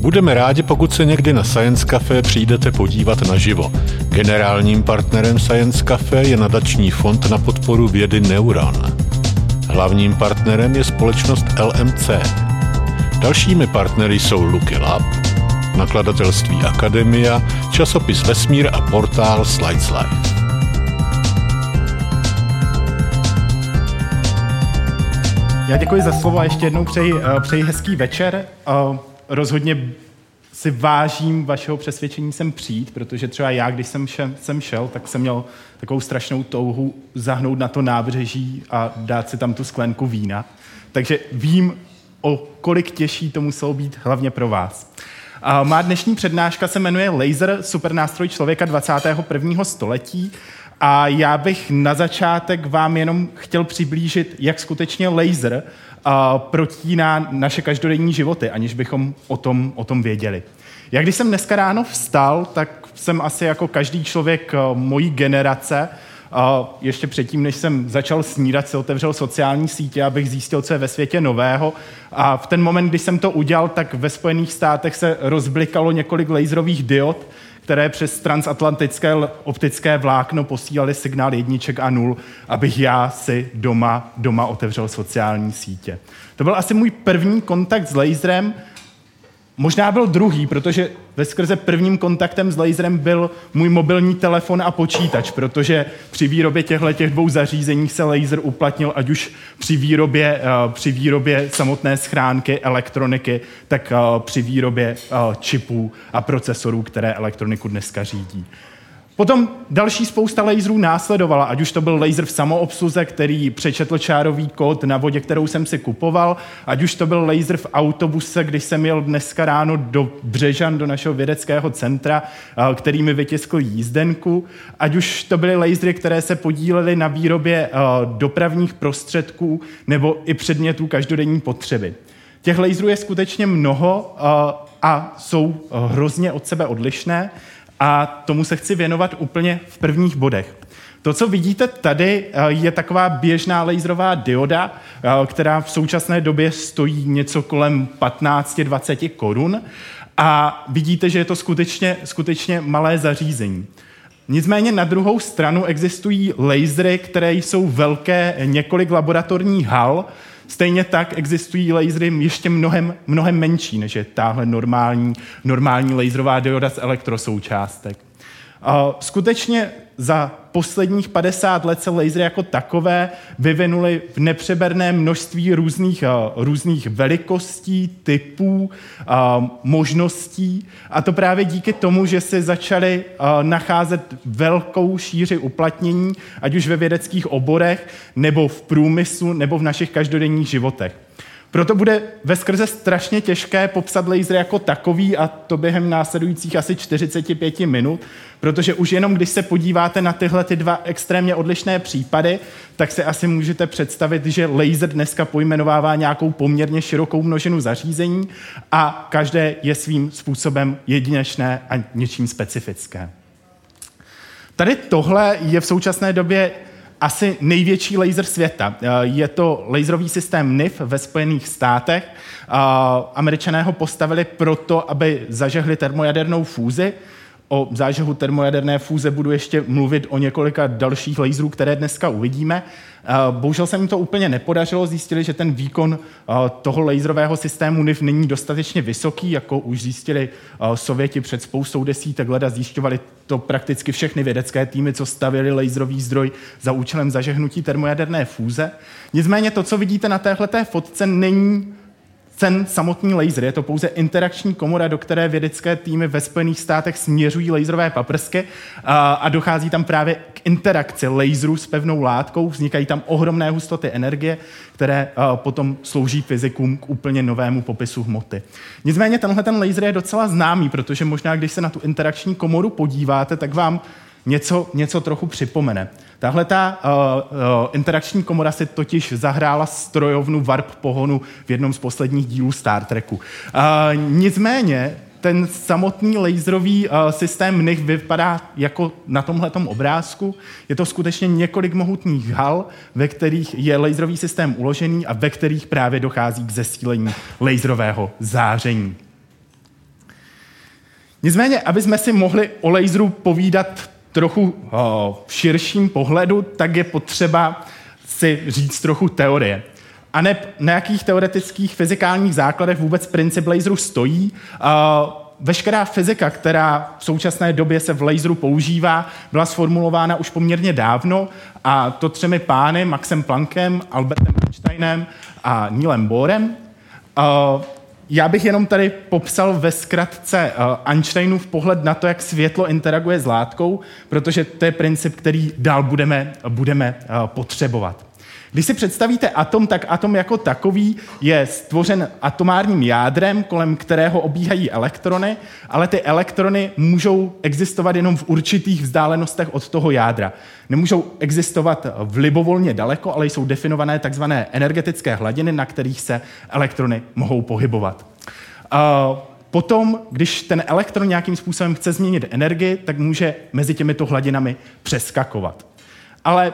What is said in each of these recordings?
Budeme rádi, pokud se někdy na Science Café přijdete podívat naživo. Generálním partnerem Science Café je nadační fond na podporu vědy Neuron. Hlavním partnerem je společnost LMC. Dalšími partnery jsou Lucky Lab, nakladatelství Akademia, časopis Vesmír a portál Slides Life. Já děkuji za slovo a ještě jednou přeji, uh, přeji hezký večer. Rozhodně si vážím vašeho přesvědčení sem přijít, protože třeba já, když jsem, šel, jsem šel, tak jsem měl takovou strašnou touhu zahnout na to nábřeží a dát si tam tu sklenku vína. Takže vím, o kolik těžší to muselo být hlavně pro vás. A má dnešní přednáška se jmenuje Laser, supernástroj člověka 21. století a já bych na začátek vám jenom chtěl přiblížit, jak skutečně laser protíná naše každodenní životy, aniž bychom o tom, o tom věděli. Já když jsem dneska ráno vstal, tak jsem asi jako každý člověk mojí generace, ještě předtím, než jsem začal snídat, si otevřel sociální sítě, abych zjistil, co je ve světě nového. A v ten moment, když jsem to udělal, tak ve Spojených státech se rozblikalo několik laserových diod, které přes transatlantické optické vlákno posílali signál jedniček a nul, abych já si doma, doma otevřel sociální sítě. To byl asi můj první kontakt s laserem Možná byl druhý, protože ve skrze prvním kontaktem s laserem byl můj mobilní telefon a počítač, protože při výrobě těchto těch dvou zařízení se laser uplatnil ať už při výrobě, uh, při výrobě samotné schránky elektroniky, tak uh, při výrobě uh, čipů a procesorů, které elektroniku dneska řídí. Potom další spousta laserů následovala, ať už to byl laser v samoobsluze, který přečetl čárový kód na vodě, kterou jsem si kupoval, ať už to byl laser v autobuse, když jsem jel dneska ráno do Břežan, do našeho vědeckého centra, který mi vytiskl jízdenku, ať už to byly lasery, které se podílely na výrobě dopravních prostředků nebo i předmětů každodenní potřeby. Těch laserů je skutečně mnoho a jsou hrozně od sebe odlišné a tomu se chci věnovat úplně v prvních bodech. To, co vidíte tady, eh, je taková běžná laserová dioda, eh, která v současné době stojí něco kolem 15-20 korun a vidíte, že je to skutečně, skutečně malé zařízení. Nicméně na druhou stranu existují lasery, které jsou velké několik laboratorních hal, Stejně tak existují lasery ještě mnohem, mnohem menší, než je táhle normální, normální laserová dioda z elektrosoučástek. Skutečně za posledních 50 let se lasery jako takové vyvinuly v nepřeberné množství různých, eh, různých velikostí, typů, eh, možností. A to právě díky tomu, že se začaly eh, nacházet velkou šíři uplatnění, ať už ve vědeckých oborech, nebo v průmyslu, nebo v našich každodenních životech. Proto bude ve skrze strašně těžké popsat laser jako takový a to během následujících asi 45 minut, protože už jenom když se podíváte na tyhle ty dva extrémně odlišné případy, tak si asi můžete představit, že laser dneska pojmenovává nějakou poměrně širokou množinu zařízení a každé je svým způsobem jedinečné a něčím specifické. Tady tohle je v současné době asi největší laser světa. Eh, je to laserový systém NIF ve Spojených státech. Eh, američané ho postavili proto, aby zažehli termojadernou fúzi. O zážehu termojaderné fúze budu ještě mluvit o několika dalších laserů, které dneska uvidíme. Bohužel se jim to úplně nepodařilo, zjistili, že ten výkon toho laserového systému NIF není dostatečně vysoký, jako už zjistili Sověti před spoustou desítek let a zjišťovali to prakticky všechny vědecké týmy, co stavili laserový zdroj za účelem zažehnutí termojaderné fúze. Nicméně to, co vidíte na téhle fotce, není ten samotný laser. Je to pouze interakční komora, do které vědecké týmy ve Spojených státech směřují laserové paprsky a, a dochází tam právě k interakci laseru s pevnou látkou. Vznikají tam ohromné hustoty energie, které a, potom slouží fyzikům k úplně novému popisu hmoty. Nicméně tenhle ten laser je docela známý, protože možná, když se na tu interakční komoru podíváte, tak vám něco, něco trochu připomene. Tahle ta uh, uh, interakční komora si totiž zahrála strojovnu warp pohonu v jednom z posledních dílů Star Treku. Uh, nicméně ten samotný laserový uh, systém NIH vypadá jako na tomhle obrázku. Je to skutečně několik mohutných hal, ve kterých je laserový systém uložený a ve kterých právě dochází k zesílení laserového záření. Nicméně, aby jsme si mohli o laseru povídat trochu v širším pohledu, tak je potřeba si říct trochu teorie. A ne, na jakých teoretických fyzikálních základech vůbec princip laseru stojí. Veškerá fyzika, která v současné době se v laseru používá, byla sformulována už poměrně dávno a to třemi pány, Maxem Planckem, Albertem Einsteinem a Nielem Bohrem. Já bych jenom tady popsal ve zkratce uh, Einsteinův pohled na to, jak světlo interaguje s látkou, protože to je princip, který dál budeme, budeme uh, potřebovat. Když si představíte atom, tak atom jako takový je stvořen atomárním jádrem, kolem kterého obíhají elektrony, ale ty elektrony můžou existovat jenom v určitých vzdálenostech od toho jádra. Nemůžou existovat v libovolně daleko, ale jsou definované takzvané energetické hladiny, na kterých se elektrony mohou pohybovat. Potom, když ten elektron nějakým způsobem chce změnit energii, tak může mezi těmito hladinami přeskakovat. Ale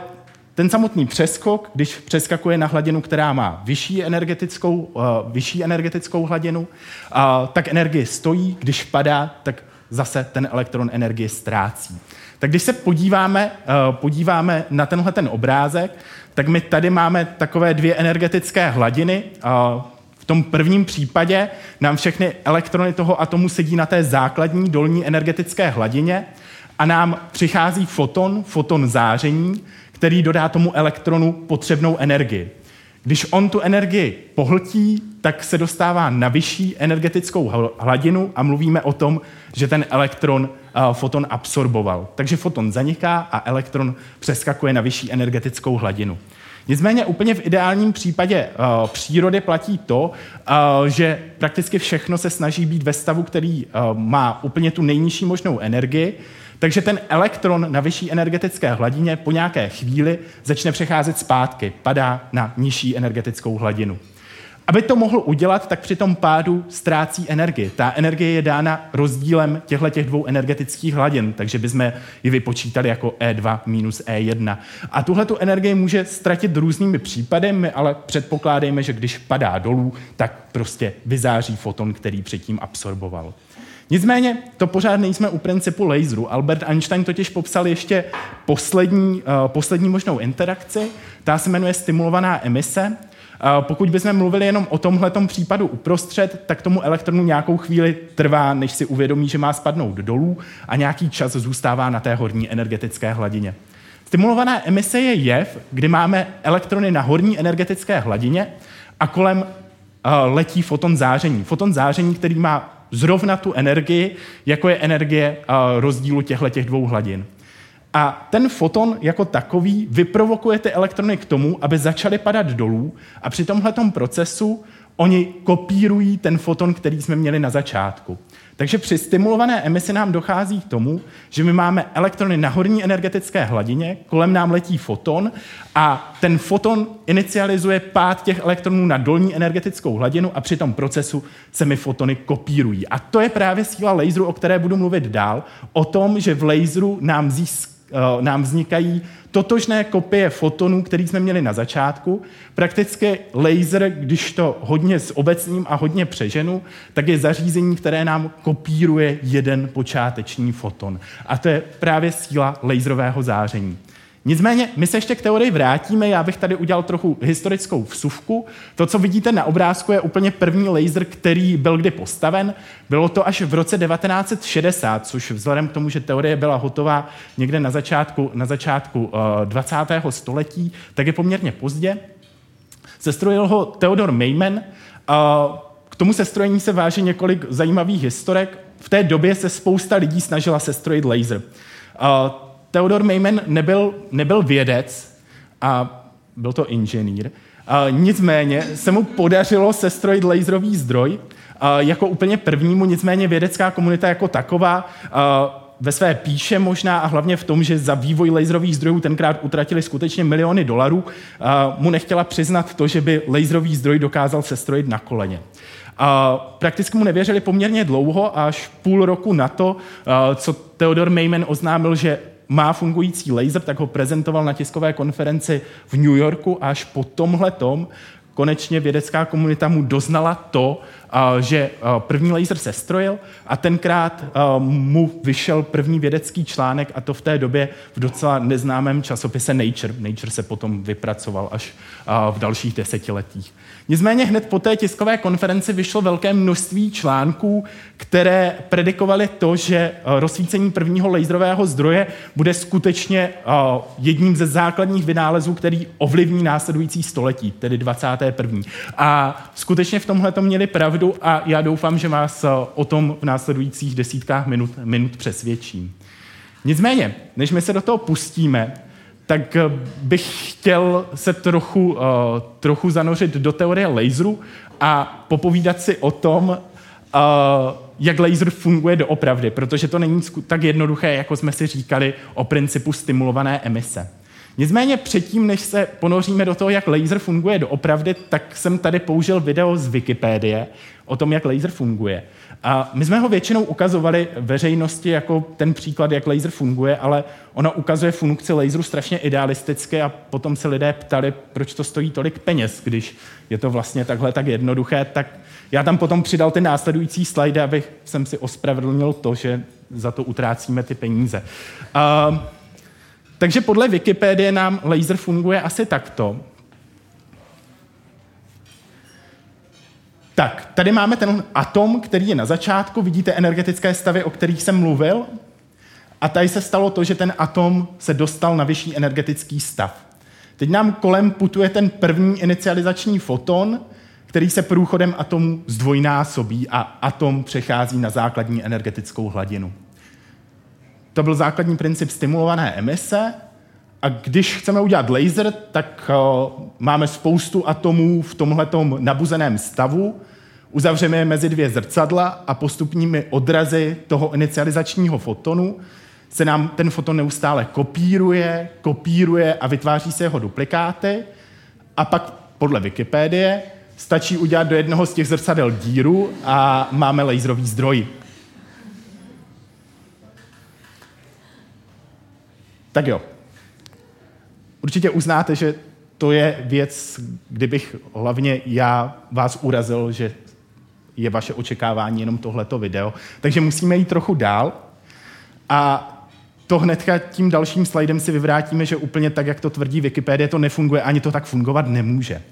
ten samotný přeskok, když přeskakuje na hladinu, která má vyšší energetickou, uh, vyšší energetickou hladinu, uh, tak energie stojí, když padá, tak zase ten elektron energie ztrácí. Tak když se podíváme, uh, podíváme na tenhle ten obrázek, tak my tady máme takové dvě energetické hladiny. Uh, v tom prvním případě nám všechny elektrony toho atomu sedí na té základní dolní energetické hladině a nám přichází foton, foton záření, který dodá tomu elektronu potřebnou energii. Když on tu energii pohltí, tak se dostává na vyšší energetickou hladinu a mluvíme o tom, že ten elektron foton absorboval. Takže foton zaniká a elektron přeskakuje na vyšší energetickou hladinu. Nicméně úplně v ideálním případě uh, přírody platí to, uh, že prakticky všechno se snaží být ve stavu, který uh, má úplně tu nejnižší možnou energii, takže ten elektron na vyšší energetické hladině po nějaké chvíli začne přecházet zpátky, padá na nižší energetickou hladinu. Aby to mohl udělat, tak při tom pádu ztrácí energii. Ta energie je dána rozdílem těchto těch dvou energetických hladin, takže bychom ji vypočítali jako E2 minus E1. A tuhle tu energii může ztratit různými případy, my ale předpokládejme, že když padá dolů, tak prostě vyzáří foton, který předtím absorboval. Nicméně to pořád nejsme u principu laseru. Albert Einstein totiž popsal ještě poslední, uh, poslední možnou interakci, ta se jmenuje stimulovaná emise. Uh, pokud bychom mluvili jenom o tomhle případu uprostřed, tak tomu elektronu nějakou chvíli trvá, než si uvědomí, že má spadnout dolů a nějaký čas zůstává na té horní energetické hladině. Stimulovaná emise je jev, kdy máme elektrony na horní energetické hladině a kolem uh, letí foton záření. Foton záření, který má zrovna tu energii, jako je energie rozdílu těchto těch dvou hladin. A ten foton jako takový vyprovokuje ty elektrony k tomu, aby začaly padat dolů a při tomhle procesu oni kopírují ten foton, který jsme měli na začátku. Takže při stimulované emisi nám dochází k tomu, že my máme elektrony na horní energetické hladině, kolem nám letí foton a ten foton inicializuje pád těch elektronů na dolní energetickou hladinu a při tom procesu se mi fotony kopírují. A to je právě síla laseru, o které budu mluvit dál, o tom, že v laseru nám získá nám vznikají totožné kopie fotonů, který jsme měli na začátku. Prakticky laser, když to hodně s obecním a hodně přeženu, tak je zařízení, které nám kopíruje jeden počáteční foton. A to je právě síla laserového záření. Nicméně, my se ještě k teorii vrátíme, já bych tady udělal trochu historickou vsuvku. To, co vidíte na obrázku, je úplně první laser, který byl kdy postaven. Bylo to až v roce 1960, což vzhledem k tomu, že teorie byla hotová někde na začátku, na začátku uh, 20. století, tak je poměrně pozdě. Sestrojil ho Theodor Meiman. Uh, k tomu sestrojení se váží několik zajímavých historek. V té době se spousta lidí snažila sestrojit laser. Theodor Mayman nebyl, nebyl vědec a byl to inženýr. Nicméně se mu podařilo sestrojit laserový zdroj jako úplně prvnímu, nicméně vědecká komunita jako taková ve své píše možná a hlavně v tom, že za vývoj laserových zdrojů tenkrát utratili skutečně miliony dolarů, mu nechtěla přiznat to, že by laserový zdroj dokázal sestrojit na koleně. A prakticky mu nevěřili poměrně dlouho, až půl roku na to, co Theodor Mayman oznámil, že má fungující laser, tak ho prezentoval na tiskové konferenci v New Yorku až po tomhle tom konečně vědecká komunita mu doznala to, že první laser se strojil a tenkrát mu vyšel první vědecký článek a to v té době v docela neznámém časopise Nature. Nature se potom vypracoval až v dalších desetiletích. Nicméně hned po té tiskové konferenci vyšlo velké množství článků, které predikovaly to, že rozsvícení prvního laserového zdroje bude skutečně jedním ze základních vynálezů, který ovlivní následující století, tedy 21. A skutečně v tomhle to měli pravdu a já doufám, že vás o tom v následujících desítkách minut, minut přesvědčím. Nicméně, než my se do toho pustíme, tak eh, bych chtěl se trochu, uh, trochu zanořit do teorie laseru a popovídat si o tom, uh, jak laser funguje doopravdy, protože to není tak jednoduché, jako jsme si říkali o principu stimulované emise. Nicméně předtím, než se ponoříme do toho, jak laser funguje doopravdy, tak jsem tady použil video z Wikipédie o tom, jak laser funguje. A my jsme ho většinou ukazovali veřejnosti jako ten příklad, jak laser funguje, ale ona ukazuje funkci laseru strašně idealisticky a potom se lidé ptali, proč to stojí tolik peněz, když je to vlastně takhle tak jednoduché, tak já tam potom přidal ty následující slajdy, abych jsem si ospravedlnil to, že za to utrácíme ty peníze. Uh, takže podle Wikipedie nám laser funguje asi takto. Tak, tady máme ten atom, který je na začátku, vidíte energetické stavy, o kterých jsem mluvil. A tady se stalo to, že ten atom se dostal na vyšší energetický stav. Teď nám kolem putuje ten první inicializační foton, který se průchodem atomu zdvojnásobí a atom přechází na základní energetickou hladinu. To byl základní princip stimulované emise. A když chceme udělat laser, tak uh, máme spoustu atomů v tomhletom nabuzeném stavu, uzavřeme je mezi dvě zrcadla a postupními odrazy toho inicializačního fotonu se nám ten foton neustále kopíruje, kopíruje a vytváří se jeho duplikáty. A pak podle Wikipédie stačí udělat do jednoho z těch zrcadel díru a máme laserový zdroj. Tak jo. Určitě uznáte, že to je věc, kdybych hlavně já vás urazil, že je vaše očekávání jenom tohleto video. Takže musíme jít trochu dál. A to hnedka tím dalším slajdem si vyvrátíme, že úplně tak, jak to tvrdí Wikipedie, to nefunguje, ani to tak fungovat nemůže.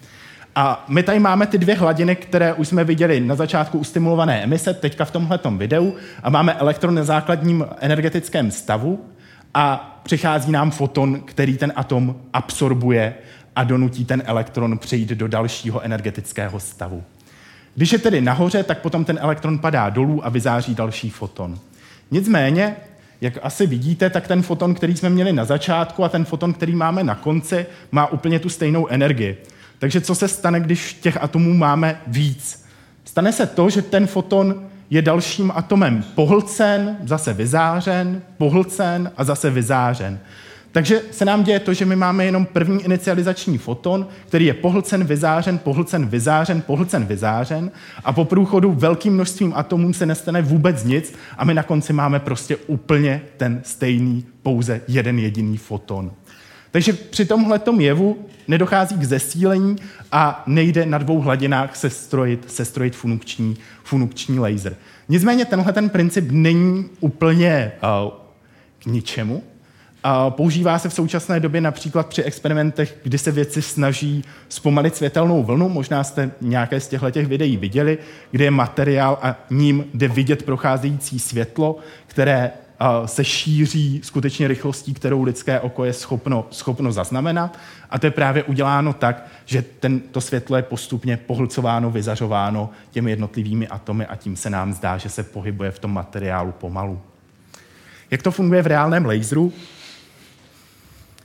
A my tady máme ty dvě hladiny, které už jsme viděli na začátku u stimulované emise, teďka v tomhle videu, a máme elektron na základním energetickém stavu a přichází nám foton, který ten atom absorbuje a donutí ten elektron přejít do dalšího energetického stavu. Když je tedy nahoře, tak potom ten elektron padá dolů a vyzáří další foton. Nicméně, jak asi vidíte, tak ten foton, který jsme měli na začátku a ten foton, který máme na konci, má úplně tu stejnou energii. Takže co se stane, když těch atomů máme víc? Stane se to, že ten foton je dalším atomem pohlcen, zase vyzářen, pohlcen a zase vyzářen. Takže se nám děje to, že my máme jenom první inicializační foton, který je pohlcen, vyzářen, pohlcen, vyzářen, pohlcen, vyzářen a po průchodu velkým množstvím atomů se nestane vůbec nic a my na konci máme prostě úplně ten stejný, pouze jeden jediný foton. Takže při tomhle jevu nedochází k zesílení a nejde na dvou hladinách sestrojit, sestrojit funkční, funkční laser. Nicméně tenhle ten princip není úplně uh, k ničemu, Používá se v současné době například při experimentech, kdy se věci snaží zpomalit světelnou vlnu. Možná jste nějaké z těchto těch videí viděli, kde je materiál a ním jde vidět procházející světlo, které se šíří skutečně rychlostí, kterou lidské oko je schopno, schopno zaznamenat. A to je právě uděláno tak, že ten, to světlo je postupně pohlcováno, vyzařováno těmi jednotlivými atomy a tím se nám zdá, že se pohybuje v tom materiálu pomalu. Jak to funguje v reálném laseru?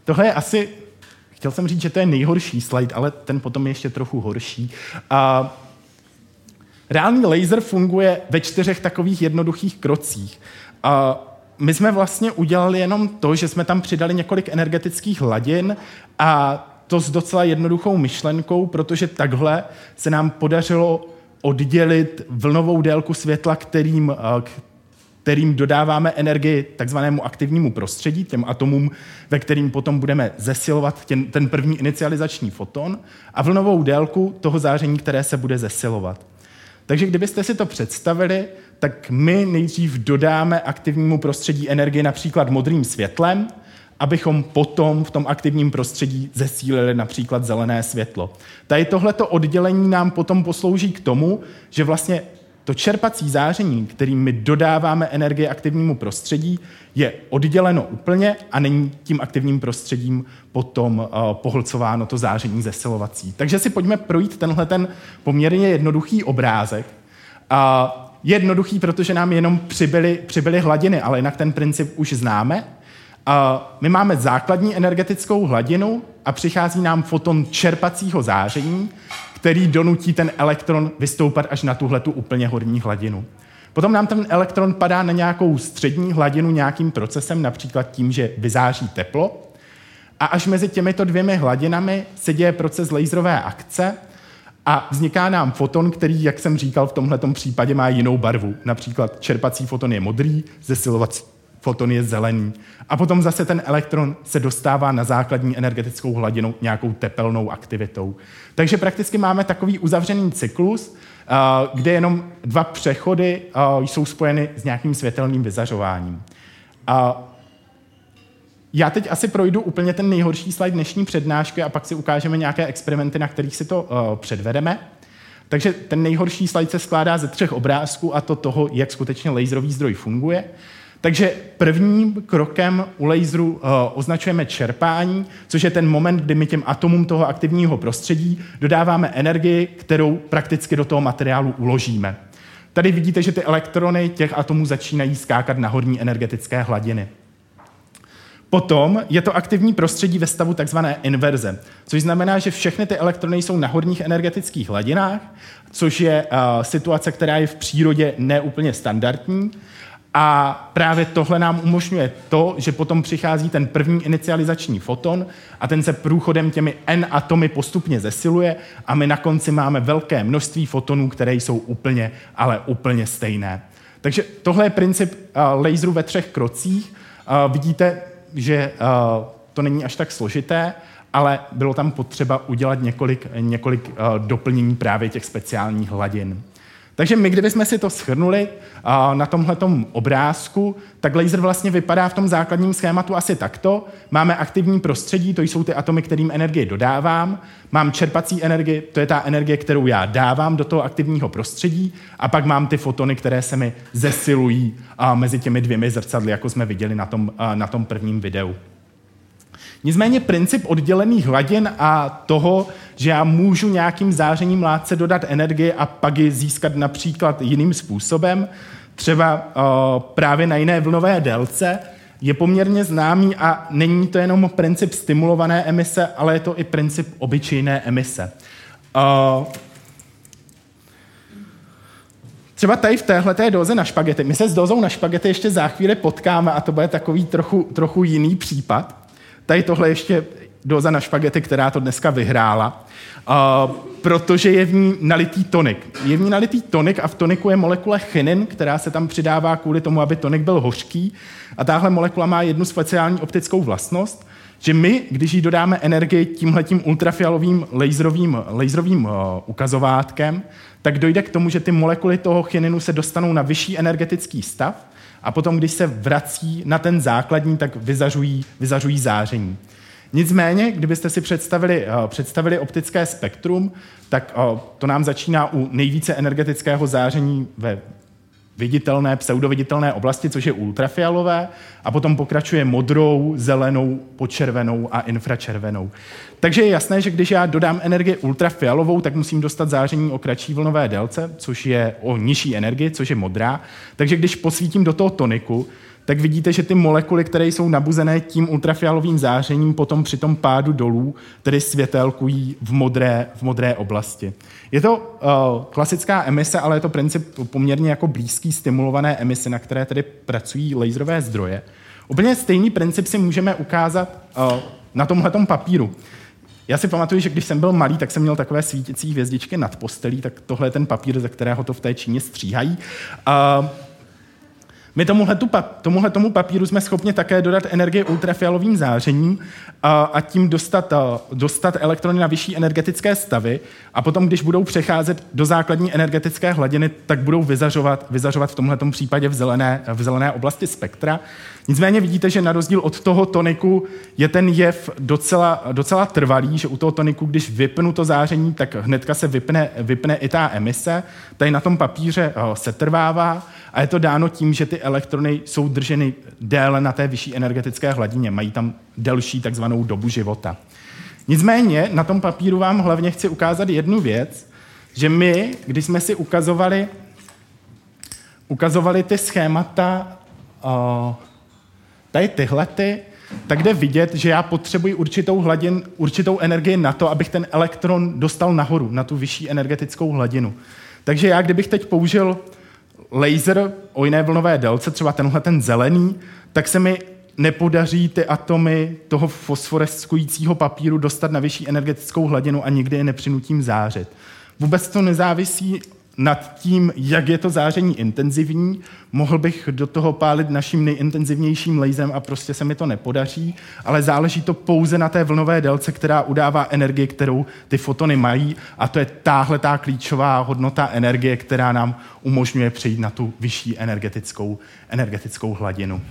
Tohle je asi, chtěl jsem říct, že to je nejhorší slide, ale ten potom je ještě trochu horší. A reálný laser funguje ve čtyřech takových jednoduchých krocích. A my jsme vlastně udělali jenom to, že jsme tam přidali několik energetických hladin a to s docela jednoduchou myšlenkou, protože takhle se nám podařilo oddělit vlnovou délku světla, kterým, kterým dodáváme energii takzvanému aktivnímu prostředí, těm atomům, ve kterým potom budeme zesilovat ten, ten první inicializační foton, a vlnovou délku toho záření, které se bude zesilovat. Takže kdybyste si to představili, tak my nejdřív dodáme aktivnímu prostředí energii například modrým světlem, abychom potom v tom aktivním prostředí zesílili například zelené světlo. Tady tohleto oddělení nám potom poslouží k tomu, že vlastně to čerpací záření, kterým my dodáváme energii aktivnímu prostředí, je odděleno úplně a není tím aktivním prostředím potom uh, pohlcováno to záření zesilovací. Takže si pojďme projít tenhle ten poměrně jednoduchý obrázek. Je jednoduchý, protože nám jenom přibyly, přibyly hladiny, ale jinak ten princip už známe. My máme základní energetickou hladinu a přichází nám foton čerpacího záření, který donutí ten elektron vystoupat až na tuhle tu úplně horní hladinu. Potom nám ten elektron padá na nějakou střední hladinu nějakým procesem, například tím, že vyzáří teplo. A až mezi těmito dvěmi hladinami se děje proces laserové akce a vzniká nám foton, který, jak jsem říkal, v tomto případě má jinou barvu. Například čerpací foton je modrý, zesilovací foton je zelený. A potom zase ten elektron se dostává na základní energetickou hladinu nějakou tepelnou aktivitou. Takže prakticky máme takový uzavřený cyklus, eh, kde jenom dva přechody eh, jsou spojeny s nějakým světelným vyzařováním. Já teď asi projdu úplně ten nejhorší slide dnešní přednášky a pak si ukážeme nějaké experimenty, na kterých si to eh, předvedeme. Takže ten nejhorší slide se skládá ze třech obrázků a to toho, jak skutečně laserový zdroj funguje. Takže prvním krokem u laseru uh, označujeme čerpání, což je ten moment, kdy my těm atomům toho aktivního prostředí dodáváme energii, kterou prakticky do toho materiálu uložíme. Tady vidíte, že ty elektrony těch atomů začínají skákat na horní energetické hladiny. Potom je to aktivní prostředí ve stavu takzvané inverze, což znamená, že všechny ty elektrony jsou na horních energetických hladinách, což je uh, situace, která je v přírodě neúplně standardní. A právě tohle nám umožňuje to, že potom přichází ten první inicializační foton a ten se průchodem těmi N atomy postupně zesiluje a my na konci máme velké množství fotonů, které jsou úplně, ale úplně stejné. Takže tohle je princip uh, laseru ve třech krocích. Uh, vidíte, že uh, to není až tak složité, ale bylo tam potřeba udělat několik, několik doplnění právě těch speciálních hladin. Takže my, kdybychom si to schrnuli na tomhle obrázku, tak laser vlastně vypadá v tom základním schématu asi takto. Máme aktivní prostředí, to jsou ty atomy, kterým energii dodávám. Mám čerpací energii, to je ta energie, kterou já dávám do toho aktivního prostředí. A pak mám ty fotony, které se mi zesilují mezi těmi dvěmi zrcadly, jako jsme viděli na tom, na tom prvním videu. Nicméně princip oddělených hladin a toho, že já můžu nějakým zářením látce dodat energii a pak ji získat například jiným způsobem, třeba uh, právě na jiné vlnové délce, je poměrně známý a není to jenom princip stimulované emise, ale je to i princip obyčejné emise. Uh, Třeba tady v téhle doze na špagety. My se s dozou na špagety ještě za chvíli potkáme a to bude takový trochu, trochu jiný případ. Tady tohle ještě doza na špagety, která to dneska vyhrála, uh, protože je v ní nalitý tonik. Je v ní nalitý tonik a v toniku je molekule chinin, která se tam přidává kvůli tomu, aby tonik byl hořký. A tahle molekula má jednu speciální optickou vlastnost, že my, když jí dodáme energii tímhletím ultrafialovým laserovým, laserovým uh, ukazovátkem, tak dojde k tomu, že ty molekuly toho chininu se dostanou na vyšší energetický stav a potom, když se vrací na ten základní, tak vyzařují, vyzařují záření. Nicméně, kdybyste si představili, uh, představili optické spektrum, tak uh, to nám začíná u nejvíce energetického záření ve viditelné, pseudoviditelné oblasti, což je ultrafialové, a potom pokračuje modrou, zelenou, počervenou a infračervenou. Takže je jasné, že když já dodám energii ultrafialovou, tak musím dostat záření o kratší vlnové délce, což je o nižší energii, což je modrá. Takže když posvítím do toho toniku, tak vidíte, že ty molekuly, které jsou nabuzené tím ultrafialovým zářením, potom při tom pádu dolů tedy světelkují v modré, v modré oblasti. Je to uh, klasická emise, ale je to princip poměrně jako blízký stimulované emise, na které tedy pracují laserové zdroje. Úplně stejný princip si můžeme ukázat uh, na tomhle papíru. Já si pamatuju, že když jsem byl malý, tak jsem měl takové svítící hvězdičky nad postelí, tak tohle je ten papír, ze kterého to v té Číně stříhají. Uh, my tomuhle, tu, tomuhle tomu papíru jsme schopni také dodat energii ultrafialovým zářením a, a tím dostat, a, dostat elektrony na vyšší energetické stavy a potom, když budou přecházet do základní energetické hladiny, tak budou vyzařovat, vyzařovat v tomhle případě v zelené, v zelené oblasti spektra. Nicméně vidíte, že na rozdíl od toho toniku je ten jev docela, docela trvalý, že u toho toniku, když vypnu to záření, tak hnedka se vypne, vypne i ta emise. Tady na tom papíře se trvává a je to dáno tím, že ty elektrony jsou drženy déle na té vyšší energetické hladině, mají tam delší takzvanou dobu života. Nicméně na tom papíru vám hlavně chci ukázat jednu věc, že my, když jsme si ukazovali, ukazovali ty schémata, uh, tady tyhle, ty, tak jde vidět, že já potřebuji určitou, hladin, určitou energii na to, abych ten elektron dostal nahoru, na tu vyšší energetickou hladinu. Takže já, kdybych teď použil laser o jiné vlnové délce, třeba tenhle ten zelený, tak se mi nepodaří ty atomy toho fosforeskujícího papíru dostat na vyšší energetickou hladinu a nikdy je nepřinutím zářit. Vůbec to nezávisí nad tím, jak je to záření intenzivní. Mohl bych do toho pálit naším nejintenzivnějším laserem a prostě se mi to nepodaří, ale záleží to pouze na té vlnové délce, která udává energii, kterou ty fotony mají a to je táhle ta klíčová hodnota energie, která nám umožňuje přejít na tu vyšší energetickou, energetickou hladinu.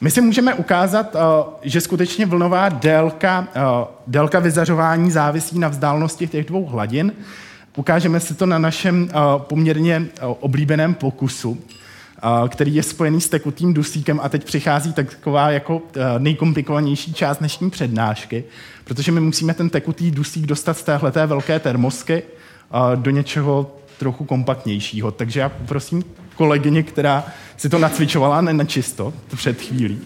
My si můžeme ukázat, eh, že skutečně vlnová délka, eh, délka vyzařování závisí na vzdálenosti těch dvou hladin. Ukážeme si to na našem eh, poměrně eh, oblíbeném pokusu, eh, který je spojený s tekutým dusíkem a teď přichází taková jako nejkomplikovanější část dnešní přednášky, protože my musíme ten tekutý dusík dostat z téhleté velké termosky do něčeho trochu kompaktnějšího. Takže já poprosím kolegyně, která si to nacvičovala nenačisto před chvílí.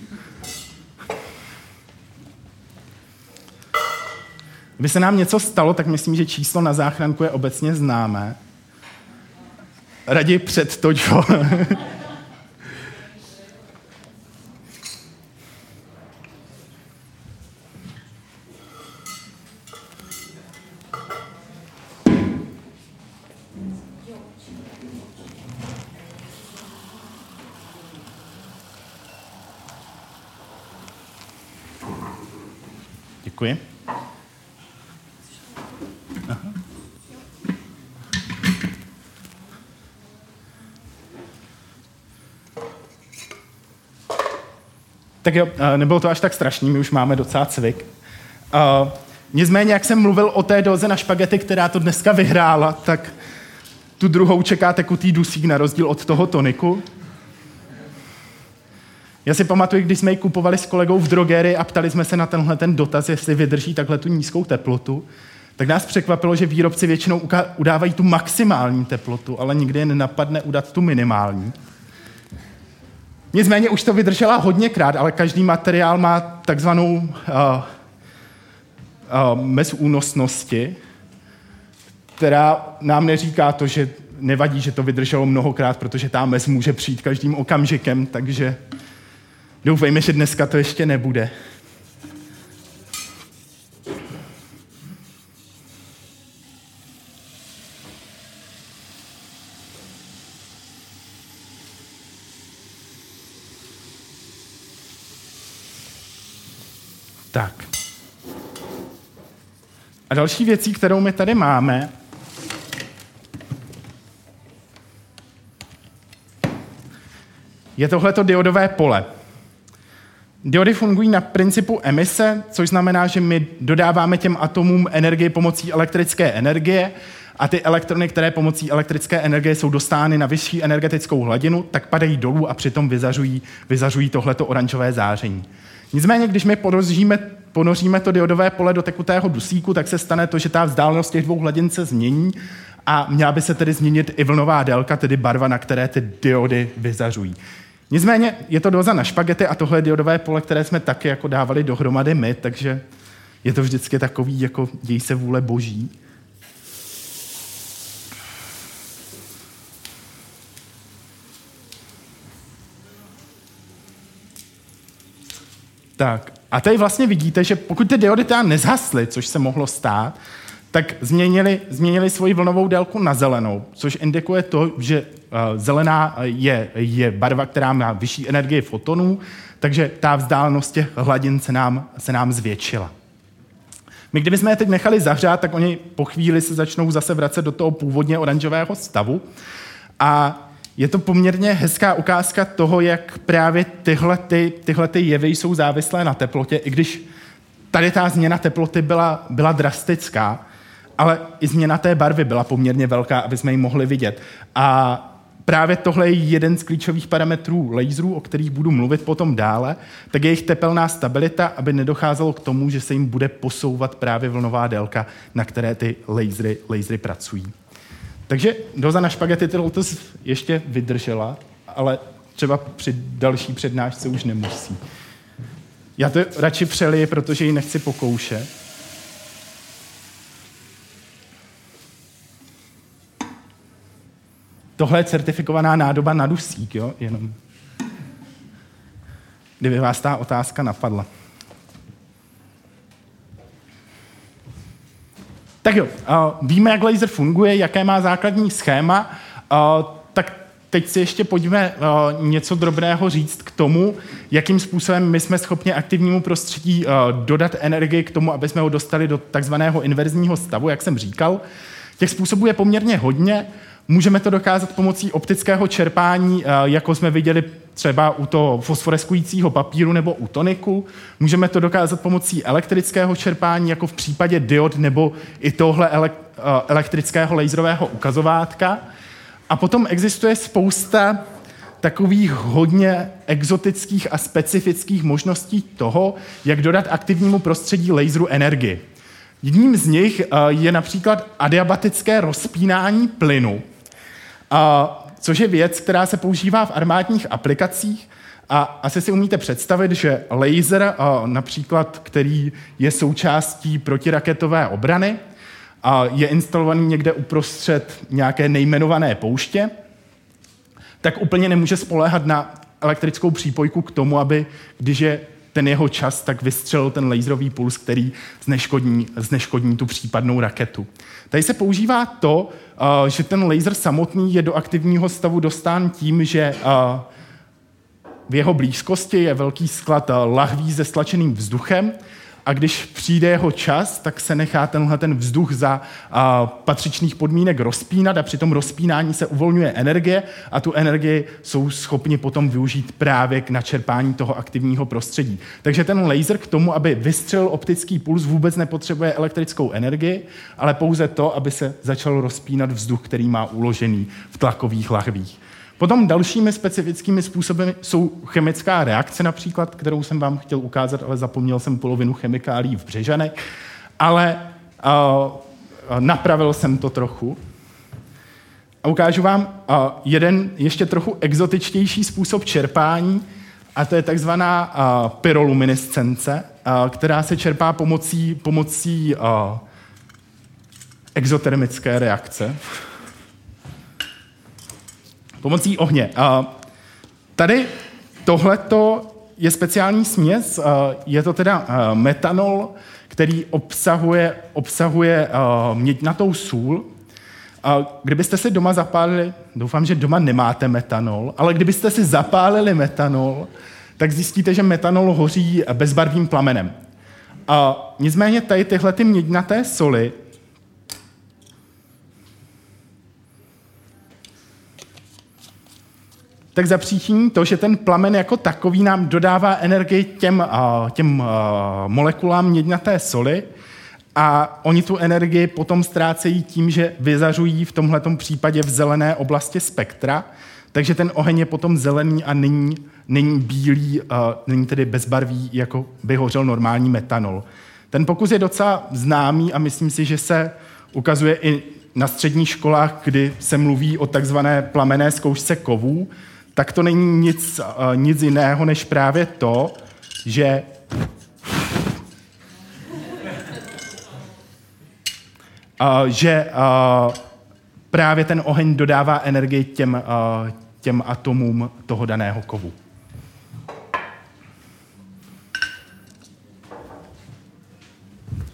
Kdyby se nám něco stalo, tak myslím, že číslo na záchranku je obecně známé. Raději před to, čo. Děkuji. Jo, nebylo to až tak strašný, my už máme docela cvik. Uh, nicméně, jak jsem mluvil o té doze na špagety, která to dneska vyhrála, tak tu druhou čeká tekutý dusík na rozdíl od toho toniku. Já si pamatuju, když jsme ji kupovali s kolegou v drogerii a ptali jsme se na tenhle ten dotaz, jestli vydrží takhle tu nízkou teplotu, tak nás překvapilo, že výrobci většinou udávají tu maximální teplotu, ale nikdy je nenapadne udat tu minimální. Nicméně už to vydržela hodněkrát, ale každý materiál má takzvanou uh, uh, mez únosnosti, která nám neříká to, že nevadí, že to vydrželo mnohokrát, protože ta mez může přijít každým okamžikem, takže doufejme, že dneska to ještě nebude. Tak. A další věcí, kterou my tady máme, je tohleto diodové pole. Diody fungují na principu emise, což znamená, že my dodáváme těm atomům energii pomocí elektrické energie a ty elektrony, které pomocí elektrické energie jsou dostány na vyšší energetickou hladinu, tak padají dolů a přitom vyzařují, vyzařují tohleto oranžové záření. Nicméně, když my ponoříme, ponoříme to diodové pole do tekutého dusíku, tak se stane to, že ta vzdálenost těch dvou hladin se změní a měla by se tedy změnit i vlnová délka, tedy barva, na které ty diody vyzařují. Nicméně je to doza na špagety a tohle diodové pole, které jsme taky jako dávali dohromady my, takže je to vždycky takový, jako děj se vůle boží. Tak, a tady vlastně vidíte, že pokud ty diody teda nezhasly, což se mohlo stát, tak změnili, změnili svoji vlnovou délku na zelenou, což indikuje to, že uh, zelená je, je barva, která má vyšší energii fotonů, takže ta vzdálenost těch hladin se nám, se nám zvětšila. My kdybychom je teď nechali zahřát, tak oni po chvíli se začnou zase vracet do toho původně oranžového stavu. A je to poměrně hezká ukázka toho, jak právě tyhle, ty, tyhle ty jevy jsou závislé na teplotě, i když tady ta změna teploty byla, byla drastická, ale i změna té barvy byla poměrně velká, aby jsme ji mohli vidět. A právě tohle je jeden z klíčových parametrů laserů, o kterých budu mluvit potom dále, tak je jejich tepelná stabilita, aby nedocházelo k tomu, že se jim bude posouvat právě vlnová délka, na které ty lasery, lasery pracují. Takže doza na špagety ty Lotus ještě vydržela, ale třeba při další přednášce už nemusí. Já to radši přeliji, protože ji nechci pokoušet. Tohle je certifikovaná nádoba na dusík, jo? Jenom. Kdyby vás ta otázka napadla. Tak jo, víme, jak laser funguje, jaké má základní schéma, tak teď si ještě pojďme něco drobného říct k tomu, jakým způsobem my jsme schopni aktivnímu prostředí dodat energii k tomu, aby jsme ho dostali do takzvaného inverzního stavu, jak jsem říkal. Těch způsobů je poměrně hodně. Můžeme to dokázat pomocí optického čerpání, eh, jako jsme viděli třeba u toho fosforeskujícího papíru nebo u toniku. Můžeme to dokázat pomocí elektrického čerpání, jako v případě diod nebo i tohle eh, elektrického laserového ukazovátka. A potom existuje spousta takových hodně exotických a specifických možností toho, jak dodat aktivnímu prostředí laseru energii. Jedním z nich eh, je například adiabatické rozpínání plynu, což je věc, která se používá v armádních aplikacích. A asi si umíte představit, že laser, a, například, který je součástí protiraketové obrany, a je instalovaný někde uprostřed nějaké nejmenované pouště, tak úplně nemůže spoléhat na elektrickou přípojku k tomu, aby když je ten jeho čas, tak vystřelil ten laserový puls, který zneškodní, zneškodní tu případnou raketu. Tady se používá to, uh, že ten laser samotný je do aktivního stavu dostán tím, že uh, v jeho blízkosti je velký sklad uh, lahví se stlačeným vzduchem a když přijde jeho čas, tak se nechá tenhle ten vzduch za a, patřičných podmínek rozpínat a při tom rozpínání se uvolňuje energie a tu energii jsou schopni potom využít právě k načerpání toho aktivního prostředí. Takže ten laser k tomu, aby vystřelil optický puls, vůbec nepotřebuje elektrickou energii, ale pouze to, aby se začal rozpínat vzduch, který má uložený v tlakových lahvích. Potom dalšími specifickými způsoby jsou chemická reakce například, kterou jsem vám chtěl ukázat, ale zapomněl jsem polovinu chemikálí v Břežanech, ale uh, napravil jsem to trochu. A ukážu vám uh, jeden ještě trochu exotičtější způsob čerpání, a to je takzvaná uh, pyroluminescence, uh, která se čerpá pomocí, pomocí uh, exotermické reakce pomocí ohně. Tady tohleto je speciální směs, je to teda metanol, který obsahuje, obsahuje měďnatou sůl. Kdybyste si doma zapálili, doufám, že doma nemáte metanol, ale kdybyste si zapálili metanol, tak zjistíte, že metanol hoří bezbarvým plamenem. A nicméně tady tyhle ty měďnaté soli tak zapříčiní to, že ten plamen jako takový nám dodává energii těm, těm molekulám měďnaté soli a oni tu energii potom ztrácejí tím, že vyzařují v tomhle případě v zelené oblasti spektra, takže ten oheň je potom zelený a není, není bílý, není tedy bezbarvý, jako by hořel normální metanol. Ten pokus je docela známý a myslím si, že se ukazuje i na středních školách, kdy se mluví o takzvané plamené zkoušce kovů, tak to není nic, nic jiného, než právě to, že uh, že uh, právě ten oheň dodává energii těm, uh, těm atomům toho daného kovu.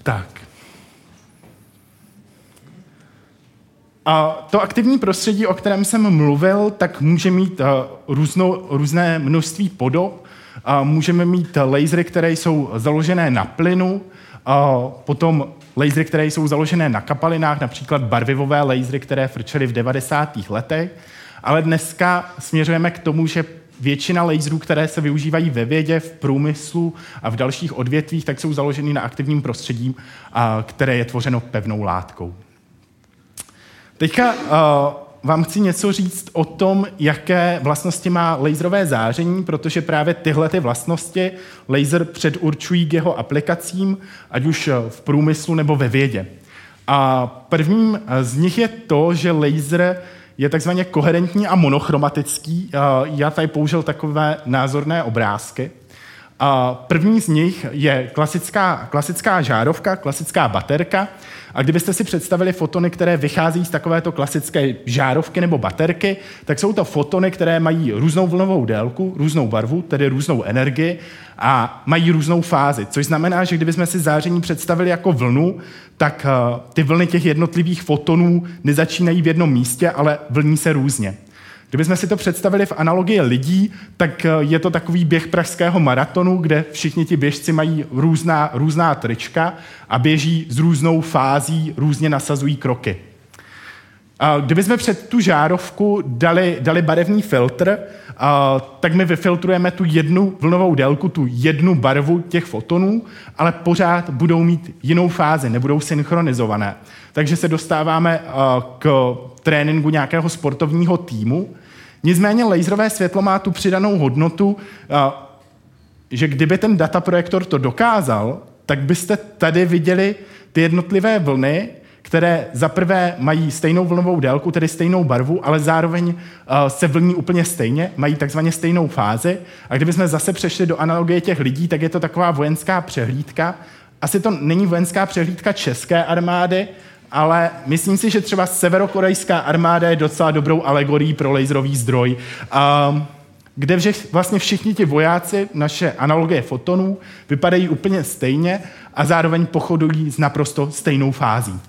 Tak. A to aktivní prostředí, o kterém jsem mluvil, tak může mít uh, různo, různé množství podob. Můžeme mít lasery, které jsou založené na plynu, potom lasery, které jsou založené na kapalinách, například barvivové lasery, které frčely v 90. letech. Ale dneska směřujeme k tomu, že většina laserů, které se využívají ve vědě, v průmyslu a v dalších odvětvích, tak jsou založeny na aktivním prostředí, které je tvořeno pevnou látkou. Teďka vám chci něco říct o tom, jaké vlastnosti má laserové záření, protože právě tyhle ty vlastnosti laser předurčují k jeho aplikacím, ať už v průmyslu nebo ve vědě. A prvním z nich je to, že laser je takzvaně koherentní a monochromatický. Já tady použil takové názorné obrázky. První z nich je klasická, klasická žárovka, klasická baterka. A kdybyste si představili fotony, které vychází z takovéto klasické žárovky nebo baterky, tak jsou to fotony, které mají různou vlnovou délku, různou barvu, tedy různou energii a mají různou fázi. Což znamená, že kdybychom si záření představili jako vlnu, tak eh, ty vlny těch jednotlivých fotonů nezačínají v jednom místě, ale vlní se různě. Kdybychom si to představili v analogii lidí, tak eh, je to takový běh pražského maratonu, kde všichni ti běžci mají různá, různá trička a běží s různou fází, různě nasazují kroky. Kdybychom před tu žárovku dali, dali barevný filtr, tak my vyfiltrujeme tu jednu vlnovou délku, tu jednu barvu těch fotonů, ale pořád budou mít jinou fázi, nebudou synchronizované. Takže se dostáváme k tréninku nějakého sportovního týmu. Nicméně laserové světlo má tu přidanou hodnotu, že kdyby ten dataprojektor to dokázal, tak byste tady viděli ty jednotlivé vlny které zaprvé mají stejnou vlnovou délku, tedy stejnou barvu, ale zároveň se vlní úplně stejně, mají takzvaně stejnou fázi. A kdybychom zase přešli do analogie těch lidí, tak je to taková vojenská přehlídka. Asi to není vojenská přehlídka české armády, ale myslím si, že třeba severokorejská armáda je docela dobrou alegorií pro laserový zdroj. Uh, kde vlastně všichni ti vojáci, naše analogie fotonů, vypadají úplně stejně a zároveň pochodují s naprosto stejnou fází.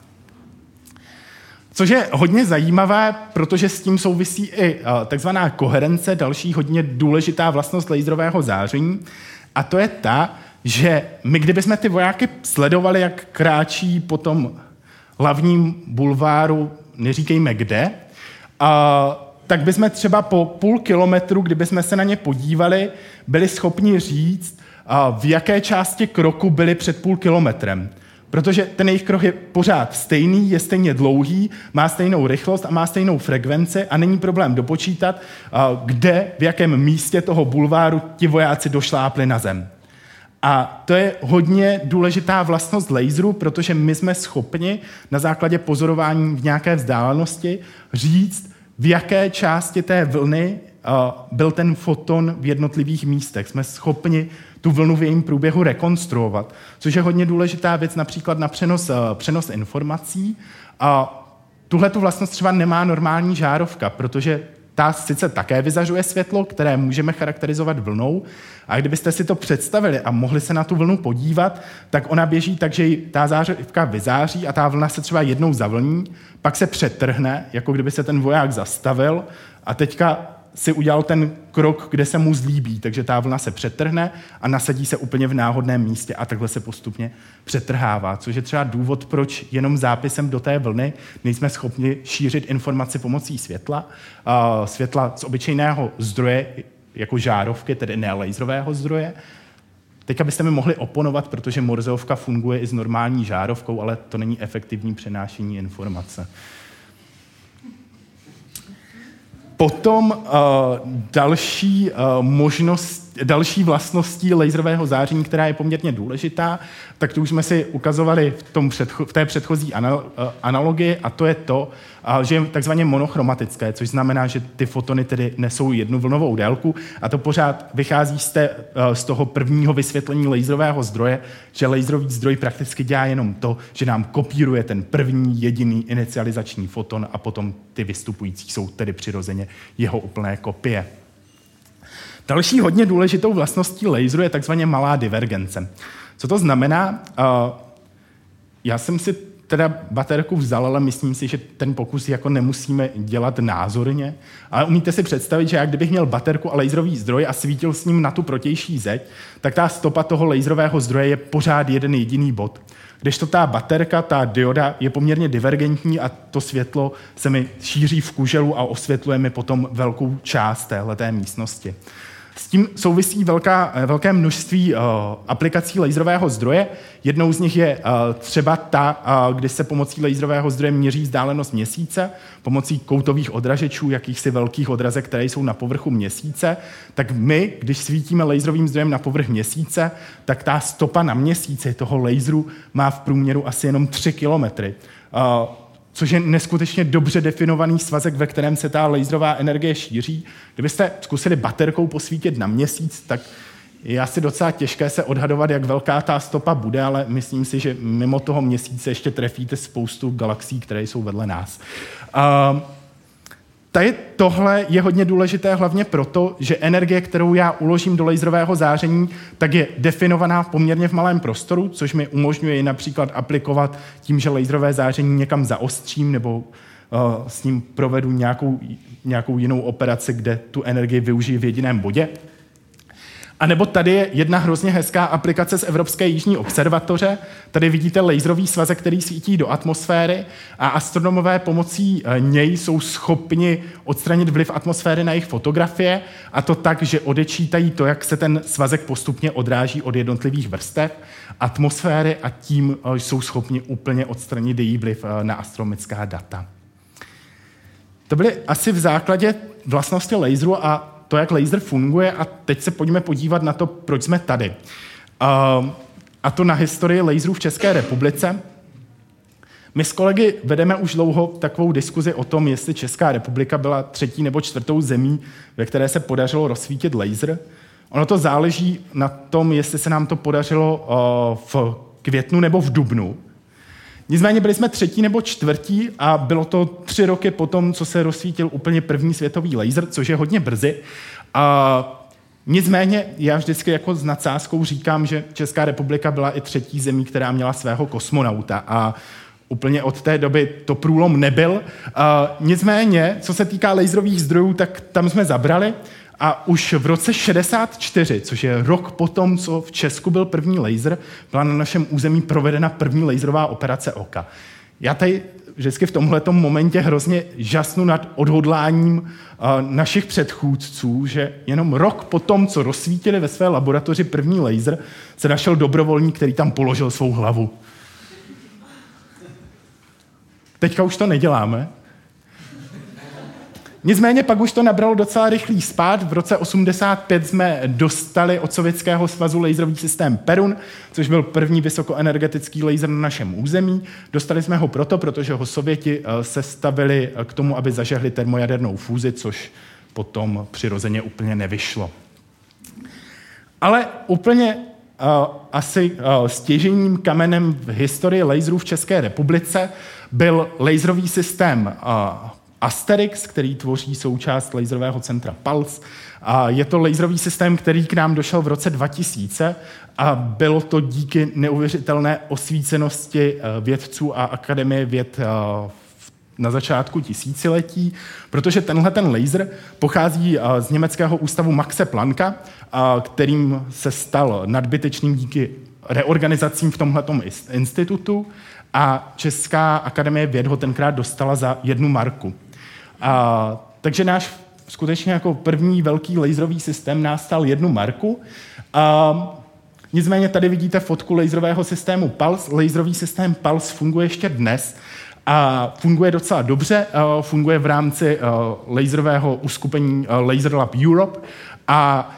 Což je hodně zajímavé, protože s tím souvisí i eh, takzvaná koherence, další hodně důležitá vlastnost laserového záření. A to je ta, že my kdybychom ty vojáky sledovali, jak kráčí po tom hlavním bulváru, neříkejme kde, a, tak bychom třeba po půl kilometru, kdybychom se na ně podívali, byli schopni říct, v jaké části kroku byli před půl kilometrem. Protože ten jejich krok je pořád stejný, je stejně dlouhý, má stejnou rychlost a má stejnou frekvenci a není problém dopočítat, kde, v jakém místě toho bulváru ti vojáci došlápli na zem. A to je hodně důležitá vlastnost laseru, protože my jsme schopni na základě pozorování v nějaké vzdálenosti říct, v jaké části té vlny byl ten foton v jednotlivých místech. Jsme schopni tu vlnu v jejím průběhu rekonstruovat, což je hodně důležitá věc například na přenos, eh, přenos informací. A tuhle tu vlastnost třeba nemá normální žárovka, protože ta sice také vyzařuje světlo, které můžeme charakterizovat vlnou, a kdybyste si to představili a mohli se na tu vlnu podívat, tak ona běží tak, že ta zářivka vyzáří a ta vlna se třeba jednou zavlní, pak se přetrhne, jako kdyby se ten voják zastavil a teďka si udělal ten krok, kde se mu zlíbí, takže ta vlna se přetrhne a nasadí se úplně v náhodném místě a takhle se postupně přetrhává, což je třeba důvod, proč jenom zápisem do té vlny nejsme schopni šířit informaci pomocí světla, světla z obyčejného zdroje, jako žárovky, tedy ne laserového zdroje, Teď byste mi mohli oponovat, protože Morzeovka funguje i s normální žárovkou, ale to není efektivní přenášení informace. Potom uh, další uh, možnost, další vlastností laserového záření, která je poměrně důležitá, tak to už jsme si ukazovali v, tom předcho- v té předchozí anal- uh, analogii a to je to, že je takzvaně monochromatické, což znamená, že ty fotony tedy nesou jednu vlnovou délku a to pořád vychází z, té, uh, z toho prvního vysvětlení laserového zdroje, že laserový zdroj prakticky dělá jenom to, že nám kopíruje ten první jediný inicializační foton a potom ty vystupující jsou tedy přirozeně jeho úplné kopie. Další hodně důležitou vlastností laseru je takzvaně malá divergence. Co to znamená? Já jsem si teda baterku vzal, ale myslím si, že ten pokus jako nemusíme dělat názorně. Ale umíte si představit, že jak kdybych měl baterku a laserový zdroj a svítil s ním na tu protější zeď, tak ta stopa toho laserového zdroje je pořád jeden jediný bod. Když to ta baterka, ta dioda je poměrně divergentní a to světlo se mi šíří v kuželu a osvětluje mi potom velkou část téhleté místnosti. S tím souvisí velká, velké množství uh, aplikací laserového zdroje. Jednou z nich je uh, třeba ta, kdy se pomocí laserového zdroje měří vzdálenost měsíce, pomocí koutových odražečů, jakýchsi velkých odrazek, které jsou na povrchu měsíce. Tak my, když svítíme laserovým zdrojem na povrch měsíce, tak ta stopa na měsíci toho laseru má v průměru asi jenom 3 kilometry. Což je neskutečně dobře definovaný svazek, ve kterém se ta laserová energie šíří. Kdybyste zkusili baterkou posvítit na měsíc, tak je asi docela těžké se odhadovat, jak velká ta stopa bude, ale myslím si, že mimo toho měsíce ještě trefíte spoustu galaxií, které jsou vedle nás. Uh, Tady tohle je hodně důležité hlavně proto, že energie, kterou já uložím do laserového záření, tak je definovaná poměrně v malém prostoru, což mi umožňuje například aplikovat tím, že laserové záření někam zaostřím nebo uh, s ním provedu nějakou, nějakou jinou operaci, kde tu energii využiji v jediném bodě. A nebo tady je jedna hrozně hezká aplikace z Evropské jižní observatoře. Tady vidíte laserový svazek, který svítí do atmosféry a astronomové pomocí eh, něj jsou schopni odstranit vliv atmosféry na jejich fotografie a to tak, že odečítají to, jak se ten svazek postupně odráží od jednotlivých vrstev atmosféry a tím eh, jsou schopni úplně odstranit její vliv eh, na astronomická data. To byly asi v základě vlastnosti laseru a to, jak laser funguje a teď se pojďme podívat na to, proč jsme tady. A to na historii laserů v České republice. My s kolegy vedeme už dlouho takovou diskuzi o tom, jestli Česká republika byla třetí nebo čtvrtou zemí, ve které se podařilo rozsvítit laser. Ono to záleží na tom, jestli se nám to podařilo v květnu nebo v dubnu. Nicméně byli jsme třetí nebo čtvrtí a bylo to tři roky potom, co se rozsvítil úplně první světový laser, což je hodně brzy. A Nicméně já vždycky jako s nadsázkou říkám, že Česká republika byla i třetí zemí, která měla svého kosmonauta a úplně od té doby to průlom nebyl. Uh, nicméně, co se týká laserových zdrojů, tak tam jsme zabrali a už v roce 64, což je rok potom, co v Česku byl první laser, byla na našem území provedena první laserová operace oka. Já tady vždycky v tomhle momentě hrozně žasnu nad odhodláním uh, našich předchůdců, že jenom rok potom, co rozsvítili ve své laboratoři první laser, se našel dobrovolník, který tam položil svou hlavu. Teďka už to neděláme, Nicméně pak už to nabralo docela rychlý spát. V roce 85 jsme dostali od Sovětského svazu laserový systém Perun, což byl první vysokoenergetický laser na našem území. Dostali jsme ho proto, protože ho Sověti eh, se stavili eh, k tomu, aby zažehli termojadernou fúzi, což potom přirozeně úplně nevyšlo. Ale úplně uh, asi uh, stěžením kamenem v historii laserů v České republice byl laserový systém Asterix, který tvoří součást laserového centra PALS. A je to laserový systém, který k nám došel v roce 2000 a bylo to díky neuvěřitelné osvícenosti eh, vědců a Akademie věd eh, na začátku tisíciletí, protože tenhle ten laser pochází eh, z německého ústavu Maxe Plancka, kterým se stal nadbytečným díky reorganizacím v tomhletom institutu a Česká akademie věd ho tenkrát dostala za jednu marku. A, takže náš skutečně jako první velký laserový systém nás stal jednu marku. A, Nicméně tady vidíte fotku laserového systému Pulse. Laserový systém Pulse funguje ještě dnes a funguje docela dobře. Funguje v rámci laserového uskupení Laser Lab Europe a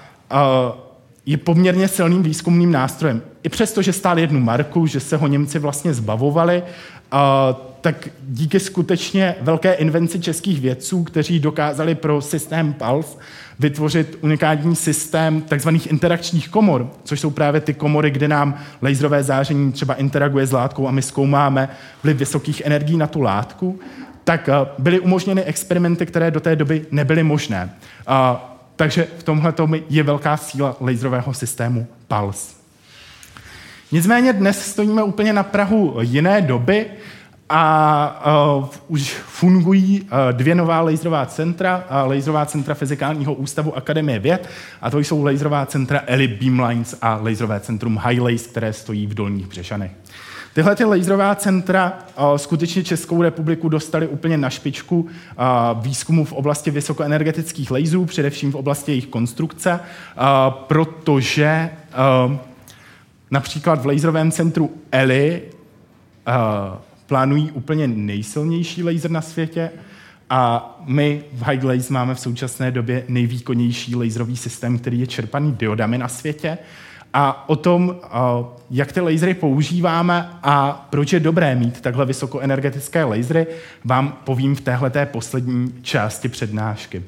je poměrně silným výzkumným nástrojem. I přesto, že stál jednu marku, že se ho Němci vlastně zbavovali, tak díky skutečně velké invenci českých vědců, kteří dokázali pro systém PULSE vytvořit unikátní systém tzv. interakčních komor, což jsou právě ty komory, kde nám laserové záření třeba interaguje s látkou a my zkoumáme vliv vysokých energií na tu látku, tak byly umožněny experimenty, které do té doby nebyly možné. Takže v tomhle je velká síla laserového systému PULSE. Nicméně dnes stojíme úplně na Prahu jiné doby a uh, už fungují uh, dvě nová laserová centra, uh, laserová centra Fyzikálního ústavu Akademie věd, a to jsou laserová centra Eli Beamlines a laserové centrum High Lace, které stojí v Dolních Břešanech. Tyhle ty laserová centra uh, skutečně Českou republiku dostali úplně na špičku uh, výzkumu v oblasti vysokoenergetických laserů, především v oblasti jejich konstrukce, uh, protože například v laserovém centru ELI plánují úplně nejsilnější laser na světě a my v High Glaze máme v současné době nejvýkonnější laserový systém, který je čerpaný diodami na světě. A o tom, jak ty lasery používáme a proč je dobré mít takhle vysokoenergetické lasery, vám povím v téhleté poslední části přednášky.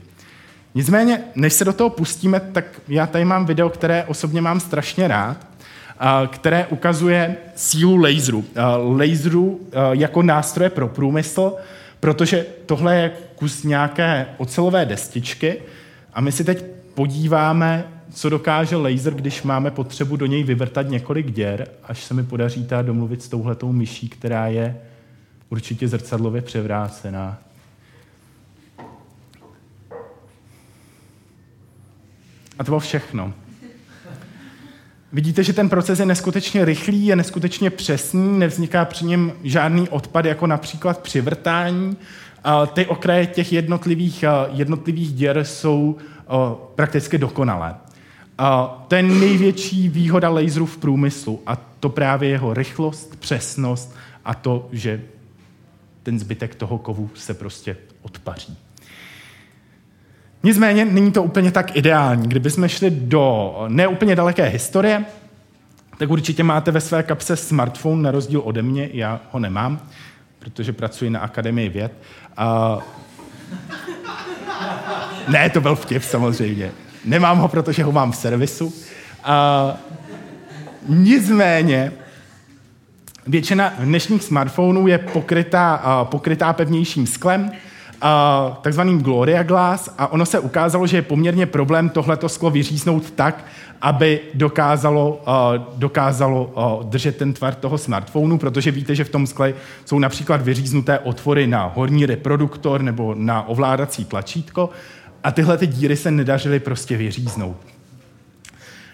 Nicméně, než se do toho pustíme, tak já tady mám video, které osobně mám strašně rád které ukazuje sílu laseru. Laseru jako nástroje pro průmysl, protože tohle je kus nějaké ocelové destičky a my si teď podíváme, co dokáže laser, když máme potřebu do něj vyvrtat několik děr, až se mi podaří ta domluvit s touhletou myší, která je určitě zrcadlově převrácená. A to bylo všechno. Vidíte, že ten proces je neskutečně rychlý, je neskutečně přesný, nevzniká při něm žádný odpad, jako například při vrtání. Ty okraje těch jednotlivých, jednotlivých děr jsou prakticky dokonalé. To je největší výhoda laseru v průmyslu a to právě jeho rychlost, přesnost a to, že ten zbytek toho kovu se prostě odpaří. Nicméně není to úplně tak ideální. Kdybychom šli do neúplně daleké historie, tak určitě máte ve své kapse smartphone, na rozdíl ode mě, já ho nemám, protože pracuji na Akademii věd. A... Ne, to byl vtip samozřejmě. Nemám ho, protože ho mám v servisu. A... Nicméně, většina dnešních smartphonů je pokrytá, pokrytá pevnějším sklem, takzvaným Gloria Glass. A ono se ukázalo, že je poměrně problém tohleto sklo vyříznout tak, aby dokázalo, dokázalo držet ten tvar toho smartphonu, protože víte, že v tom skle jsou například vyříznuté otvory na horní reproduktor nebo na ovládací tlačítko. A tyhle ty díry se nedařily prostě vyříznout.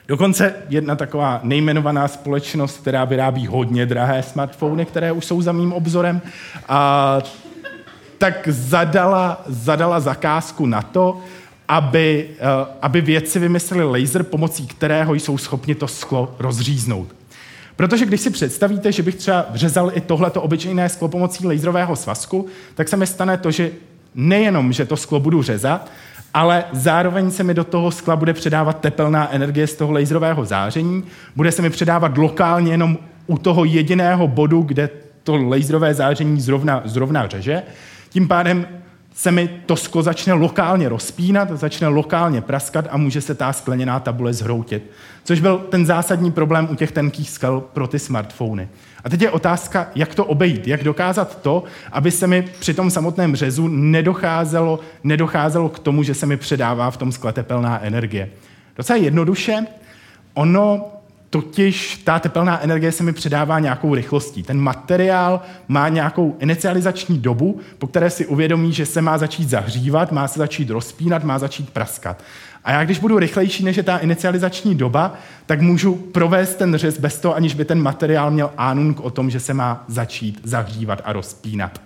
Dokonce jedna taková nejmenovaná společnost, která vyrábí hodně drahé smartfony, které už jsou za mým obzorem, a tak zadala, zadala zakázku na to, aby, uh, aby vědci vymysleli laser, pomocí kterého jsou schopni to sklo rozříznout. Protože když si představíte, že bych třeba řezal i tohleto obyčejné sklo pomocí laserového svazku, tak se mi stane to, že nejenom, že to sklo budu řezat, ale zároveň se mi do toho skla bude předávat tepelná energie z toho laserového záření, bude se mi předávat lokálně jenom u toho jediného bodu, kde to laserové záření zrovna, zrovna řeže tím pádem se mi to sklo začne lokálně rozpínat, začne lokálně praskat a může se ta skleněná tabule zhroutit. Což byl ten zásadní problém u těch tenkých skal pro ty smartfony. A teď je otázka, jak to obejít, jak dokázat to, aby se mi při tom samotném řezu nedocházelo, nedocházelo k tomu, že se mi předává v tom skle tepelná energie. Docela jednoduše, ono Totiž ta tepelná energie se mi předává nějakou rychlostí. Ten materiál má nějakou inicializační dobu, po které si uvědomí, že se má začít zahřívat, má se začít rozpínat, má začít praskat. A já když budu rychlejší než je ta inicializační doba, tak můžu provést ten řez bez toho, aniž by ten materiál měl ánunk o tom, že se má začít zahřívat a rozpínat.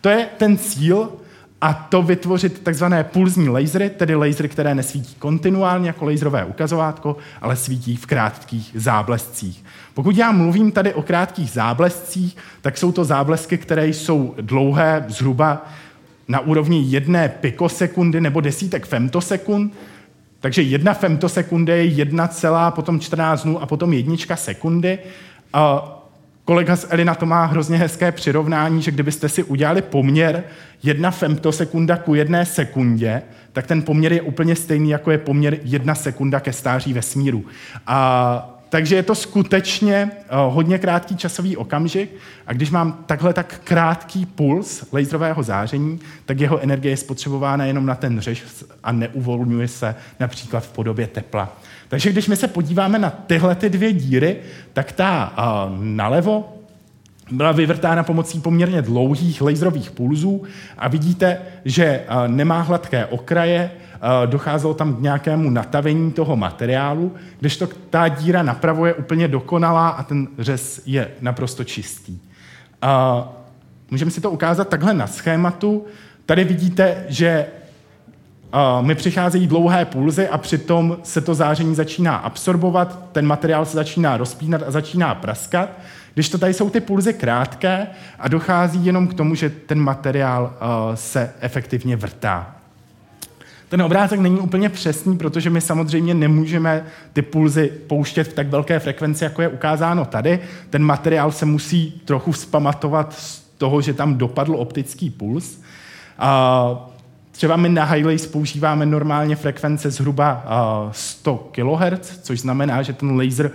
To je ten cíl a to vytvořit takzvané pulzní lasery, tedy lasery, které nesvítí kontinuálně jako laserové ukazovátko, ale svítí v krátkých záblescích. Pokud já mluvím tady o krátkých záblescích, tak jsou to záblesky, které jsou dlouhé zhruba na úrovni jedné pikosekundy nebo desítek femtosekund, takže jedna femtosekundy je jedna celá, potom 14 dnů a potom jednička sekundy. Kolega z Elina to má hrozně hezké přirovnání, že kdybyste si udělali poměr jedna femtosekunda ku jedné sekundě, tak ten poměr je úplně stejný, jako je poměr jedna sekunda ke stáří vesmíru. A takže je to skutečně uh, hodně krátký časový okamžik a když mám takhle tak krátký puls laserového záření, tak jeho energie je spotřebována jenom na ten řež a neuvolňuje se například v podobě tepla. Takže když my se podíváme na tyhle ty dvě díry, tak ta uh, nalevo byla vyvrtána pomocí poměrně dlouhých laserových pulzů a vidíte, že uh, nemá hladké okraje, docházelo tam k nějakému natavení toho materiálu, kdežto ta díra napravo je úplně dokonalá a ten řez je naprosto čistý. Můžeme si to ukázat takhle na schématu. Tady vidíte, že mi přicházejí dlouhé pulzy a přitom se to záření začíná absorbovat, ten materiál se začíná rozpínat a začíná praskat, když to tady jsou ty pulzy krátké a dochází jenom k tomu, že ten materiál se efektivně vrtá. Ten obrázek není úplně přesný, protože my samozřejmě nemůžeme ty pulzy pouštět v tak velké frekvenci, jako je ukázáno tady. Ten materiál se musí trochu vzpamatovat z toho, že tam dopadl optický puls. A třeba my na Highlights používáme normálně frekvence zhruba 100 kHz, což znamená, že ten laser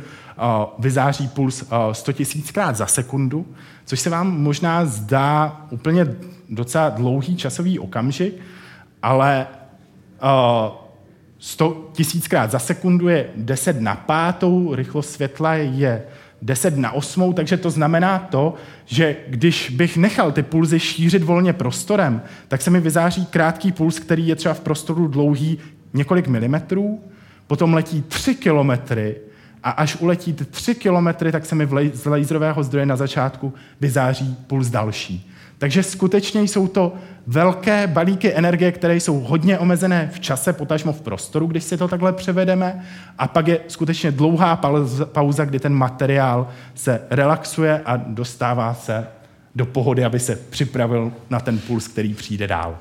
vyzáří puls 100 000krát za sekundu, což se vám možná zdá úplně docela dlouhý časový okamžik, ale 100 tisíckrát za sekundu je 10 na pátou, rychlost světla je 10 na osmou, takže to znamená to, že když bych nechal ty pulzy šířit volně prostorem, tak se mi vyzáří krátký puls, který je třeba v prostoru dlouhý několik milimetrů, potom letí 3 kilometry a až uletí 3 kilometry, tak se mi z laserového zdroje na začátku vyzáří puls další. Takže skutečně jsou to velké balíky energie, které jsou hodně omezené v čase, potažmo v prostoru, když si to takhle převedeme, a pak je skutečně dlouhá pauza, kdy ten materiál se relaxuje a dostává se do pohody, aby se připravil na ten puls, který přijde dál.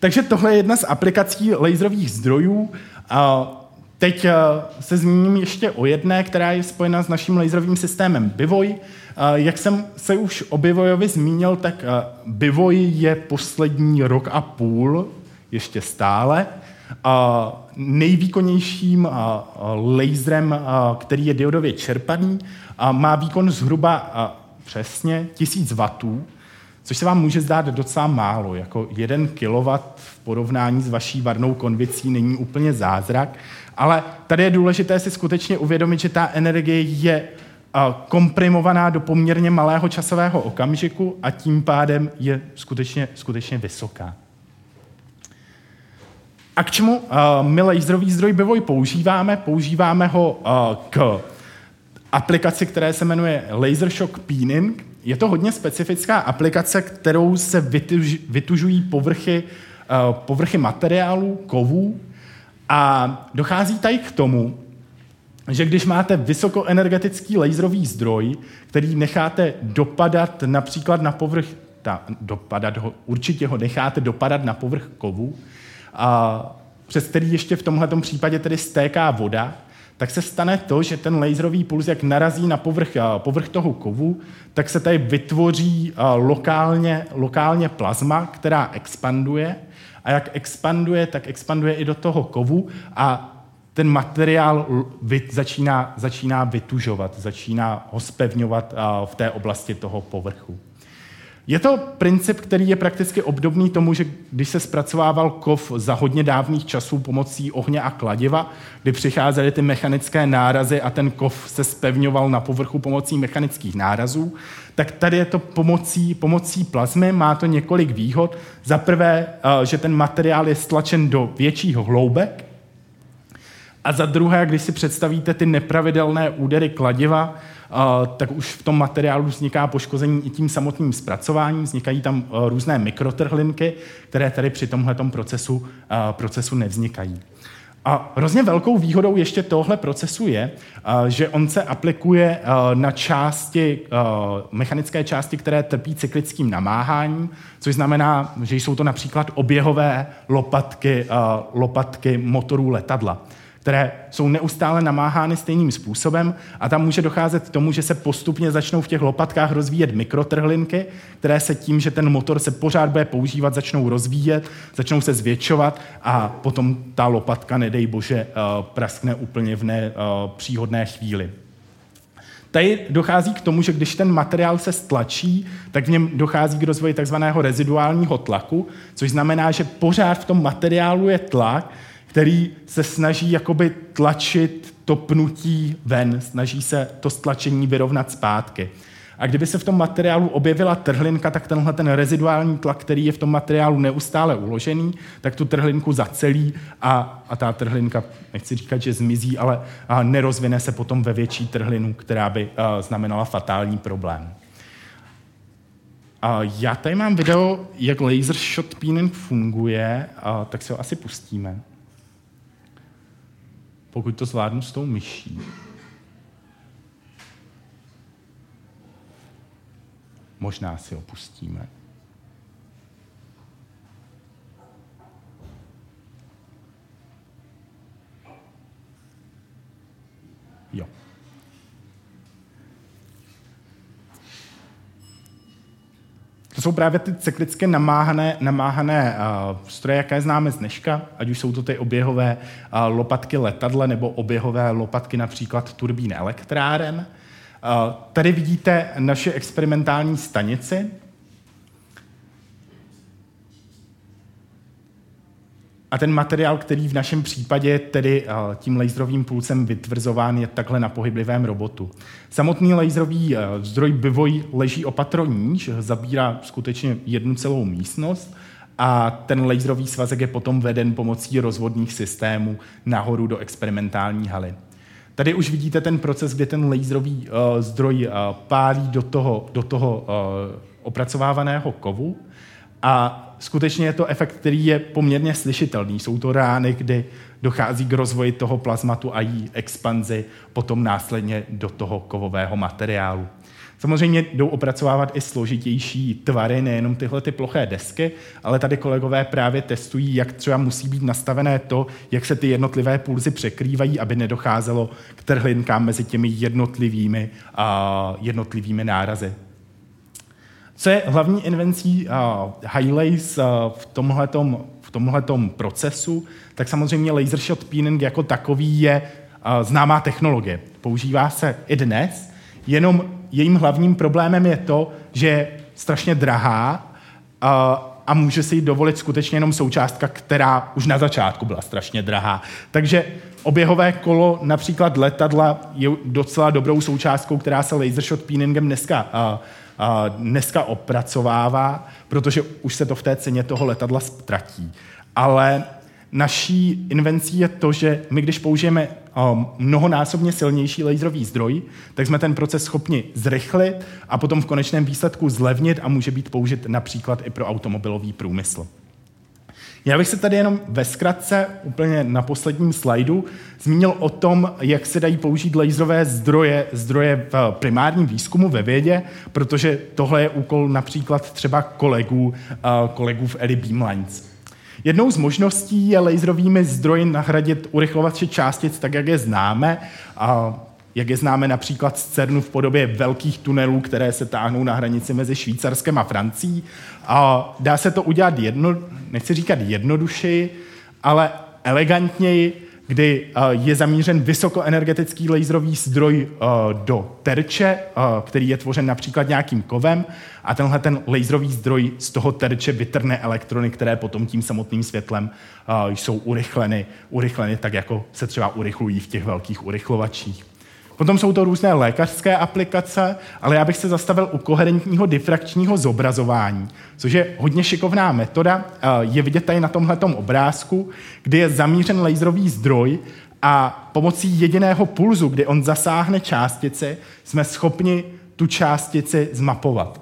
Takže tohle je jedna z aplikací laserových zdrojů. A teď eh, se zmíním ještě o jedné, která je spojena s naším laserovým systémem Bivoj. Jak jsem se už o Bivojovi zmínil, tak Bivoj je poslední rok a půl ještě stále nejvýkonnějším laserem, který je diodově čerpaný, má výkon zhruba přesně 1000 W, což se vám může zdát docela málo. Jako 1 kW v porovnání s vaší varnou konvicí není úplně zázrak, ale tady je důležité si skutečně uvědomit, že ta energie je komprimovaná do poměrně malého časového okamžiku a tím pádem je skutečně, skutečně vysoká. A k čemu my laserový zdroj Bivoj používáme? Používáme ho k aplikaci, která se jmenuje Laser Shock Peening. Je to hodně specifická aplikace, kterou se vytuž, vytužují povrchy, povrchy materiálů, kovů a dochází tady k tomu, že když máte vysokoenergetický laserový zdroj, který necháte dopadat například na povrch, ta, dopadat ho, určitě ho necháte dopadat na povrch kovu, a přes který ještě v tomhle případě tedy stéká voda, tak se stane to, že ten laserový puls, jak narazí na povrch, povrch toho kovu, tak se tady vytvoří lokálně, lokálně plazma, která expanduje. A jak expanduje, tak expanduje i do toho kovu a ten materiál začíná, začíná vytužovat, začíná ho spevňovat v té oblasti toho povrchu. Je to princip, který je prakticky obdobný tomu, že když se zpracovával kov za hodně dávných časů pomocí ohně a kladiva, kdy přicházely ty mechanické nárazy a ten kov se spevňoval na povrchu pomocí mechanických nárazů, tak tady je to pomocí, pomocí plazmy, má to několik výhod. Za prvé, že ten materiál je stlačen do větších hloubek, a za druhé, když si představíte ty nepravidelné údery kladiva, tak už v tom materiálu vzniká poškození i tím samotným zpracováním, vznikají tam různé mikrotrhlinky, které tady při tomhle procesu, procesu nevznikají. A hrozně velkou výhodou ještě tohle procesu je, že on se aplikuje na části, mechanické části, které trpí cyklickým namáháním, což znamená, že jsou to například oběhové lopatky, lopatky motorů letadla které jsou neustále namáhány stejným způsobem a tam může docházet k tomu, že se postupně začnou v těch lopatkách rozvíjet mikrotrhlinky, které se tím, že ten motor se pořád bude používat, začnou rozvíjet, začnou se zvětšovat a potom ta lopatka, nedej bože, eh, praskne úplně v nepříhodné eh, chvíli. Tady dochází k tomu, že když ten materiál se stlačí, tak v něm dochází k rozvoji takzvaného reziduálního tlaku, což znamená, že pořád v tom materiálu je tlak, který se snaží jakoby tlačit to pnutí ven, snaží se to stlačení vyrovnat zpátky. A kdyby se v tom materiálu objevila trhlinka, tak tenhle ten reziduální tlak, který je v tom materiálu neustále uložený, tak tu trhlinku zacelí a, a ta trhlinka, nechci říkat, že zmizí, ale a nerozvine se potom ve větší trhlinu, která by a, znamenala fatální problém. A já tady mám video, jak laser shot peening funguje, a, tak si ho asi pustíme pokud to zvládnu s tou myší. Možná si opustíme. Jo. To jsou právě ty cyklické namáhané, namáhané uh, stroje, jaké známe z dneška, ať už jsou to ty oběhové uh, lopatky letadle nebo oběhové lopatky například turbín elektráren. Uh, tady vidíte naše experimentální stanici, A ten materiál, který v našem případě tedy eh, tím laserovým pulsem vytvrzován, je takhle na pohyblivém robotu. Samotný laserový eh, zdroj Bivoj leží opatro zabírá skutečně jednu celou místnost a ten laserový svazek je potom veden pomocí rozvodních systémů nahoru do experimentální haly. Tady už vidíte ten proces, kde ten laserový uh, zdroj uh, pálí do toho, do toho uh, opracovávaného kovu a skutečně je to efekt, který je poměrně slyšitelný. Jsou to rány, kdy dochází k rozvoji toho plazmatu a jí expanzi potom následně do toho kovového materiálu. Samozřejmě jdou opracovávat i složitější tvary, nejenom tyhle ty ploché desky, ale tady kolegové právě testují, jak třeba musí být nastavené to, jak se ty jednotlivé pulzy překrývají, aby nedocházelo k trhlinkám mezi těmi jednotlivými, uh, jednotlivými nárazy. Co je hlavní invencí uh, Highlights uh, v tomhletom, v tomhletom procesu, tak samozřejmě laser shot peening jako takový je uh, známá technologie. Používá se i dnes, jenom jejím hlavním problémem je to, že je strašně drahá uh, a může si ji dovolit skutečně jenom součástka, která už na začátku byla strašně drahá. Takže oběhové kolo například letadla je docela dobrou součástkou, která se laser shot peeningem dneska uh, dneska opracovává, protože už se to v té ceně toho letadla ztratí. Ale naší invencí je to, že my, když použijeme um, mnohonásobně silnější laserový zdroj, tak jsme ten proces schopni zrychlit a potom v konečném výsledku zlevnit a může být použit například i pro automobilový průmysl. Já bych se tady jenom ve zkratce, úplně na posledním slajdu, zmínil o tom, jak se dají použít laserové zdroje, zdroje v primárním výzkumu ve vědě, protože tohle je úkol například třeba kolegů, kolegů v Eli Beamlines. Jednou z možností je laserovými zdroji nahradit urychlovače částic tak, jak je známe. A jak je známe například z CERNu v podobě velkých tunelů, které se táhnou na hranici mezi Švýcarskem a Francií. A dá se to udělat jedno, nechci říkat jednodušeji, ale elegantněji, kdy je zamířen vysokoenergetický laserový zdroj do terče, který je tvořen například nějakým kovem a tenhle ten laserový zdroj z toho terče vytrhne elektrony, které potom tím samotným světlem jsou urychleny, urychleny tak, jako se třeba urychlují v těch velkých urychlovačích. Potom jsou to různé lékařské aplikace, ale já bych se zastavil u koherentního difrakčního zobrazování, což je hodně šikovná metoda. Je vidět tady na tomhle obrázku, kdy je zamířen laserový zdroj a pomocí jediného pulzu, kdy on zasáhne částici, jsme schopni tu částici zmapovat.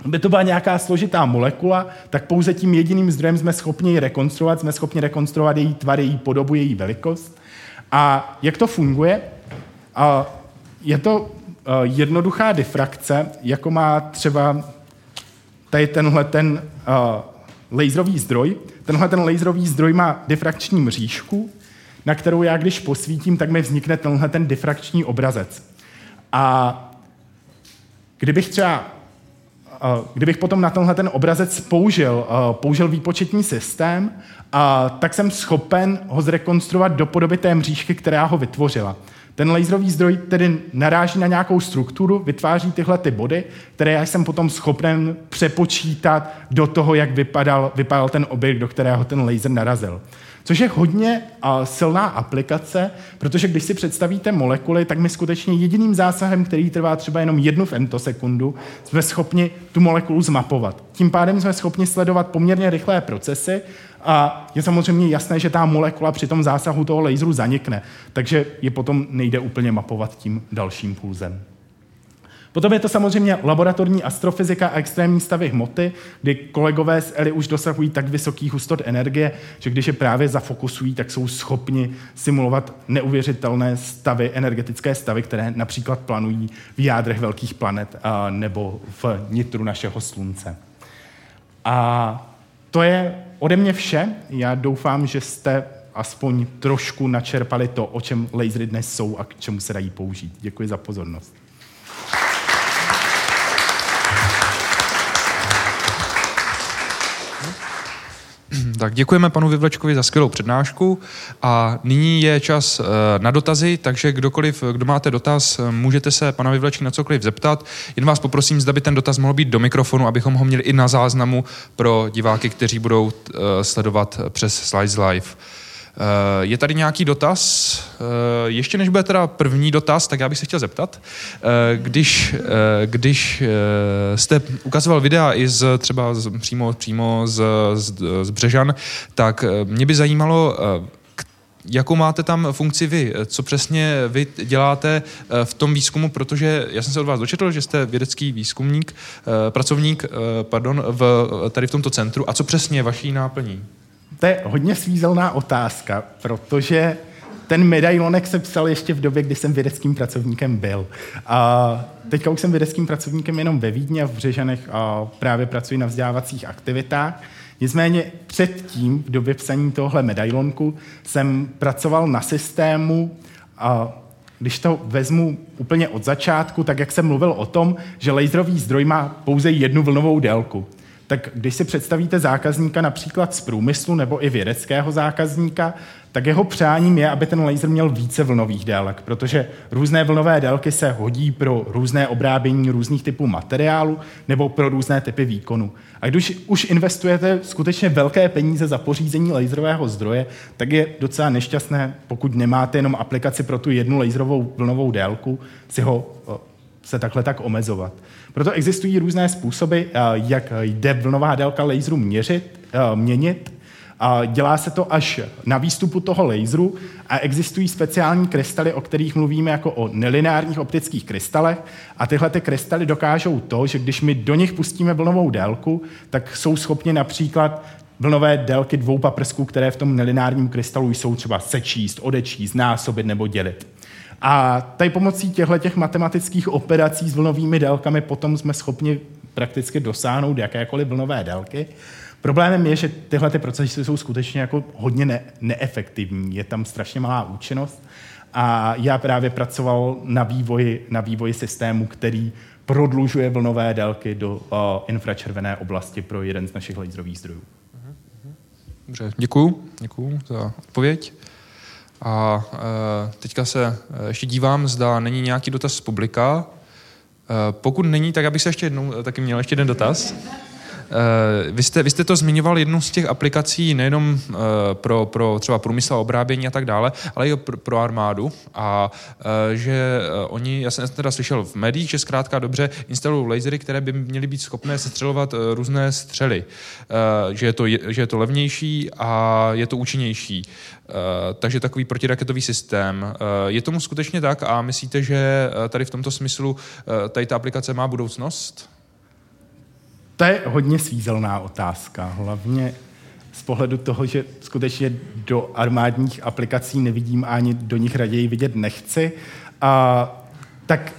Kdyby to byla nějaká složitá molekula, tak pouze tím jediným zdrojem jsme schopni ji rekonstruovat, jsme schopni rekonstruovat její tvar, její podobu, její velikost. A jak to funguje? Je to jednoduchá difrakce, jako má třeba tady tenhle ten laserový zdroj. Tenhle ten laserový zdroj má difrakční mřížku, na kterou já když posvítím, tak mi vznikne tenhle ten difrakční obrazec. A kdybych třeba kdybych potom na tenhle ten obrazec použil, použil výpočetní systém, tak jsem schopen ho zrekonstruovat do podoby té mřížky, která ho vytvořila. Ten laserový zdroj tedy naráží na nějakou strukturu, vytváří tyhle ty body, které já jsem potom schopen přepočítat do toho, jak vypadal, vypadal ten objekt, do kterého ten laser narazil. Což je hodně silná aplikace, protože když si představíte molekuly, tak my skutečně jediným zásahem, který trvá třeba jenom jednu femtosekundu, jsme schopni tu molekulu zmapovat. Tím pádem jsme schopni sledovat poměrně rychlé procesy a je samozřejmě jasné, že ta molekula při tom zásahu toho laseru zanikne, takže je potom nejde úplně mapovat tím dalším pulzem. Potom je to samozřejmě laboratorní astrofyzika a extrémní stavy hmoty, kdy kolegové z ELI už dosahují tak vysokých hustot energie, že když je právě zafokusují, tak jsou schopni simulovat neuvěřitelné stavy, energetické stavy, které například planují v jádrech velkých planet a, nebo v nitru našeho slunce. A to je ode mě vše. Já doufám, že jste aspoň trošku načerpali to, o čem lasery dnes jsou a k čemu se dají použít. Děkuji za pozornost. Tak děkujeme panu Vyvlečkovi za skvělou přednášku a nyní je čas eh, na dotazy, takže kdokoliv, kdo máte dotaz, můžete se pana Vyvlečky na cokoliv zeptat. Jen vás poprosím, zda by ten dotaz mohl být do mikrofonu, abychom ho měli i na záznamu pro diváky, kteří budou eh, sledovat přes Slides Live. Eh, je tady nějaký dotaz? Eh, ještě než bude teda první dotaz, tak já bych se chtěl zeptat. Eh, když, když jste ukazoval videa i z, třeba z, přímo, přímo z, z, z Břežan, tak mě by zajímalo, jakou máte tam funkci vy? Co přesně vy děláte v tom výzkumu, protože já jsem se od vás dočetl, že jste vědecký výzkumník, pracovník, pardon, v, tady v tomto centru. A co přesně je vaší náplní? To je hodně svízelná otázka, protože ten medailonek se psal ještě v době, kdy jsem vědeckým pracovníkem byl. A teďka už jsem vědeckým pracovníkem jenom ve Vídni a v Břežanech a právě pracuji na vzdělávacích aktivitách. Nicméně předtím, v době psaní tohle medailonku, jsem pracoval na systému, a když to vezmu úplně od začátku, tak jak jsem mluvil o tom, že laserový zdroj má pouze jednu vlnovou délku tak když si představíte zákazníka například z průmyslu nebo i vědeckého zákazníka, tak jeho přáním je, aby ten laser měl více vlnových délek, protože různé vlnové délky se hodí pro různé obrábění různých typů materiálu nebo pro různé typy výkonu. A když už investujete skutečně velké peníze za pořízení laserového zdroje, tak je docela nešťastné, pokud nemáte jenom aplikaci pro tu jednu laserovou vlnovou délku, si ho se takhle tak omezovat. Proto existují různé způsoby, eh, jak jde vlnová délka laseru měřit, eh, měnit. Dělá se to až na výstupu toho laseru a existují speciální krystaly, o kterých mluvíme jako o nelineárních optických krystalech a tyhle ty krystaly dokážou to, že když my do nich pustíme vlnovou délku, tak jsou schopni například vlnové délky dvou paprsků, které v tom nelinárním krystalu jsou třeba sečíst, odečíst, násobit nebo dělit. A tady pomocí těchto těch matematických operací s vlnovými délkami potom jsme schopni prakticky dosáhnout jakékoliv vlnové délky. Problémem je, že tyhle ty procesy jsou skutečně jako hodně ne- neefektivní. Je tam strašně malá účinnost. A já právě pracoval na vývoji, na vývoji systému, který prodlužuje vlnové délky do uh, infračervené oblasti pro jeden z našich laserových zdrojů. Dobře, děkuju, děkuju za odpověď. A e, teďka se e, ještě dívám, zda není nějaký dotaz z publika. E, pokud není, tak abych se ještě jednou taky měl ještě jeden dotaz. Vy jste, vy jste to zmiňoval jednu z těch aplikací nejenom pro, pro třeba průmysl a obrábění a tak dále, ale i pro, pro armádu. A že oni, já jsem teda slyšel v médiích, že zkrátka dobře instalují lasery, které by měly být schopné sestřelovat různé střely. Že je to, že je to levnější a je to účinnější. Takže takový protiraketový systém. Je tomu skutečně tak a myslíte, že tady v tomto smyslu tady ta aplikace má budoucnost? To je hodně svízelná otázka, hlavně z pohledu toho, že skutečně do armádních aplikací nevidím ani do nich raději vidět nechci. A, tak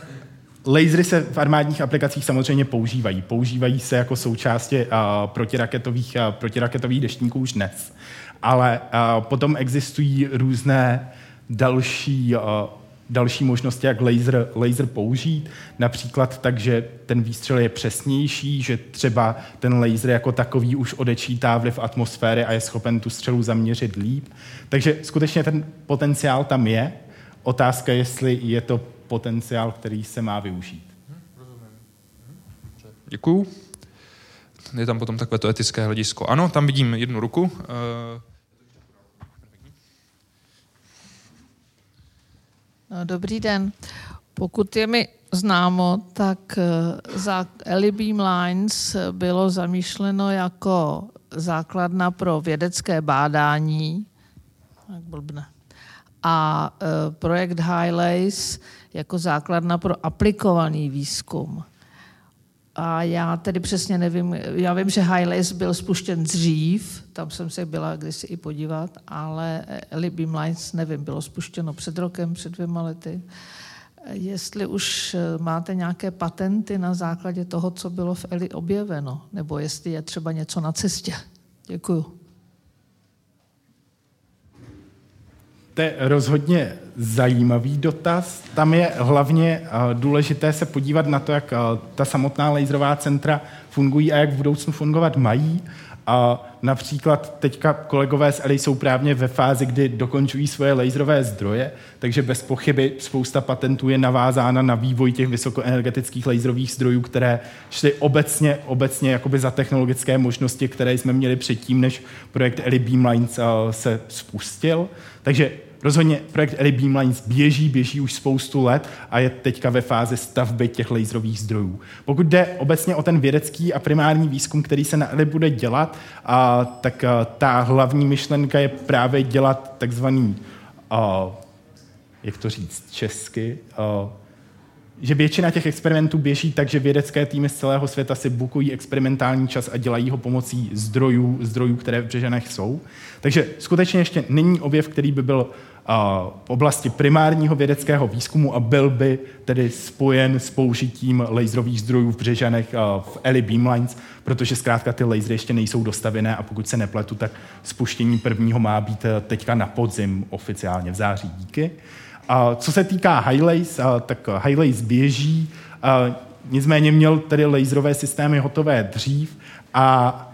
lasery se v armádních aplikacích samozřejmě používají. Používají se jako součástí protiraketových, a, protiraketových deštníků už dnes. Ale a, potom existují různé další a, další možnosti, jak laser, laser použít, například tak, že ten výstřel je přesnější, že třeba ten laser jako takový už odečítá vliv atmosféry a je schopen tu střelu zaměřit líp. Takže skutečně ten potenciál tam je. Otázka, jestli je to potenciál, který se má využít. Děkuju. Je tam potom takové to etické hledisko. Ano, tam vidím jednu ruku. No, dobrý den. Pokud je mi známo, tak eh, za Ellie Beam Lines bylo zamýšleno jako základna pro vědecké bádání. Tak blbne. A eh, projekt Highlace jako základna pro aplikovaný výzkum. A já tedy přesně nevím, já vím, že Highlace byl spuštěn dřív, tam jsem se byla kdysi i podívat, ale Ellie Beam Lines, nevím, bylo spuštěno před rokem, před dvěma lety. Jestli už máte nějaké patenty na základě toho, co bylo v Eli objeveno, nebo jestli je třeba něco na cestě. Děkuju. To je rozhodně zajímavý dotaz. Tam je hlavně eh, důležité se podívat na to, jak eh, ta samotná laserová centra fungují a jak v budoucnu fungovat mají. A například teďka kolegové z ELI jsou právě ve fázi, kdy dokončují svoje laserové zdroje, takže bez pochyby spousta patentů je navázána na vývoj těch vysokoenergetických laserových zdrojů, které šly obecně, obecně jakoby za technologické možnosti, které jsme měli předtím, než projekt ELI Beamlines eh, se spustil. Takže Rozhodně projekt Eli Beamlines běží, běží už spoustu let a je teďka ve fázi stavby těch laserových zdrojů. Pokud jde obecně o ten vědecký a primární výzkum, který se na Eli bude dělat, a, tak a, ta hlavní myšlenka je právě dělat takzvaný, a, jak to říct česky, a, že většina těch experimentů běží tak, že vědecké týmy z celého světa si bukují experimentální čas a dělají ho pomocí zdrojů, zdrojů, které v Břežanech jsou. Takže skutečně ještě není objev, který by byl v oblasti primárního vědeckého výzkumu a byl by tedy spojen s použitím laserových zdrojů v Břežanech v Eli Beamlines, protože zkrátka ty lasery ještě nejsou dostavené a pokud se nepletu, tak spuštění prvního má být e, teďka na podzim oficiálně v září. Díky. A co se týká Highlace, tak Highlace běží, nicméně měl tedy laserové systémy hotové dřív a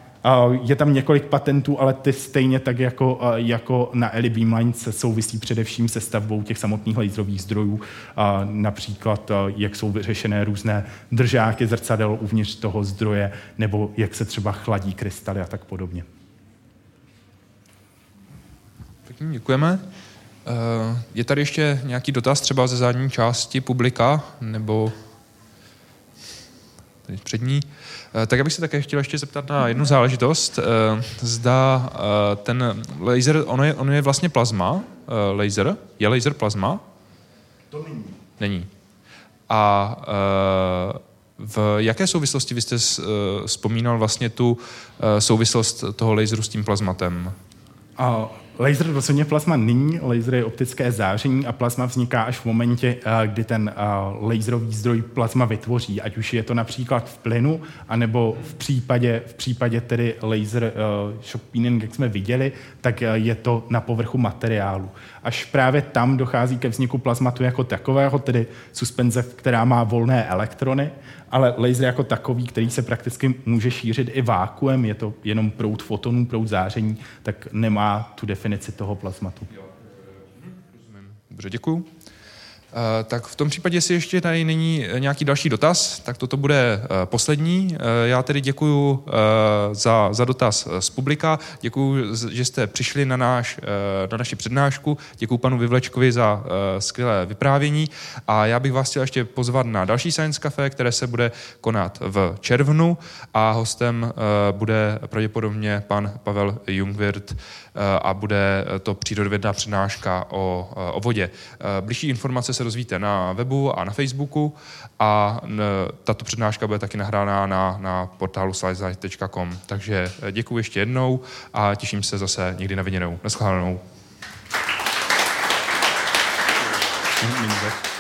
je tam několik patentů, ale ty stejně tak jako, jako na Eli Beamlines souvisí především se stavbou těch samotných laserových zdrojů, například jak jsou vyřešené různé držáky zrcadel uvnitř toho zdroje, nebo jak se třeba chladí krystaly a tak podobně. Pěkně děkujeme. Eh, je tady ještě nějaký dotaz třeba ze zadní části publika, nebo přední? Eh, tak já bych se také chtěl ještě zeptat na jednu záležitost. Eh, zda ten laser, ono je, ono je vlastně plazma, laser, je laser plazma? To není. Není. A v jaké souvislosti vy jste vzpomínal vlastně tu souvislost toho laseru s tím plazmatem? A Laser rozhodně plazma není, laser je optické záření a plazma vzniká až v momentě, eh, kdy ten eh, laserový zdroj plazma vytvoří, ať už je to například v plynu, anebo v případě, v případě tedy laser eh, shock peening, jak jsme viděli, tak je to na povrchu materiálu. Až právě tam dochází ke vzniku plazmatu jako takového, tedy suspenze, která má volné elektrony, ale laser jako takový, který se prakticky může šířit i vákuem, je to jenom proud fotonů, proud záření, tak nemá tu definici toho plazmatu. Dobře, děkuju. Eh, tak v tom případě, jestli ještě tady není nějaký další dotaz, tak toto bude eh, poslední. Eh, já tedy děkuji za, za dotaz z publika, děkuji, že jste přišli na, náš, na naši přednášku, děkuji panu Vyvlečkovi za skvělé vyprávění. A já bych vás chtěl ještě pozvat na další Science Cafe, které se bude konat v červnu. A hostem bude pravděpodobně pan Pavel Jungwirth a bude to přírodovědná přednáška o, o vodě. Bližší informace se dozvíte na webu a na Facebooku a tato přednáška bude taky nahrána na, na portálu slideslight.com. Takže eh, děkuji ještě jednou a těším se zase někdy na viděnou. Naschledanou. Mm-hmm.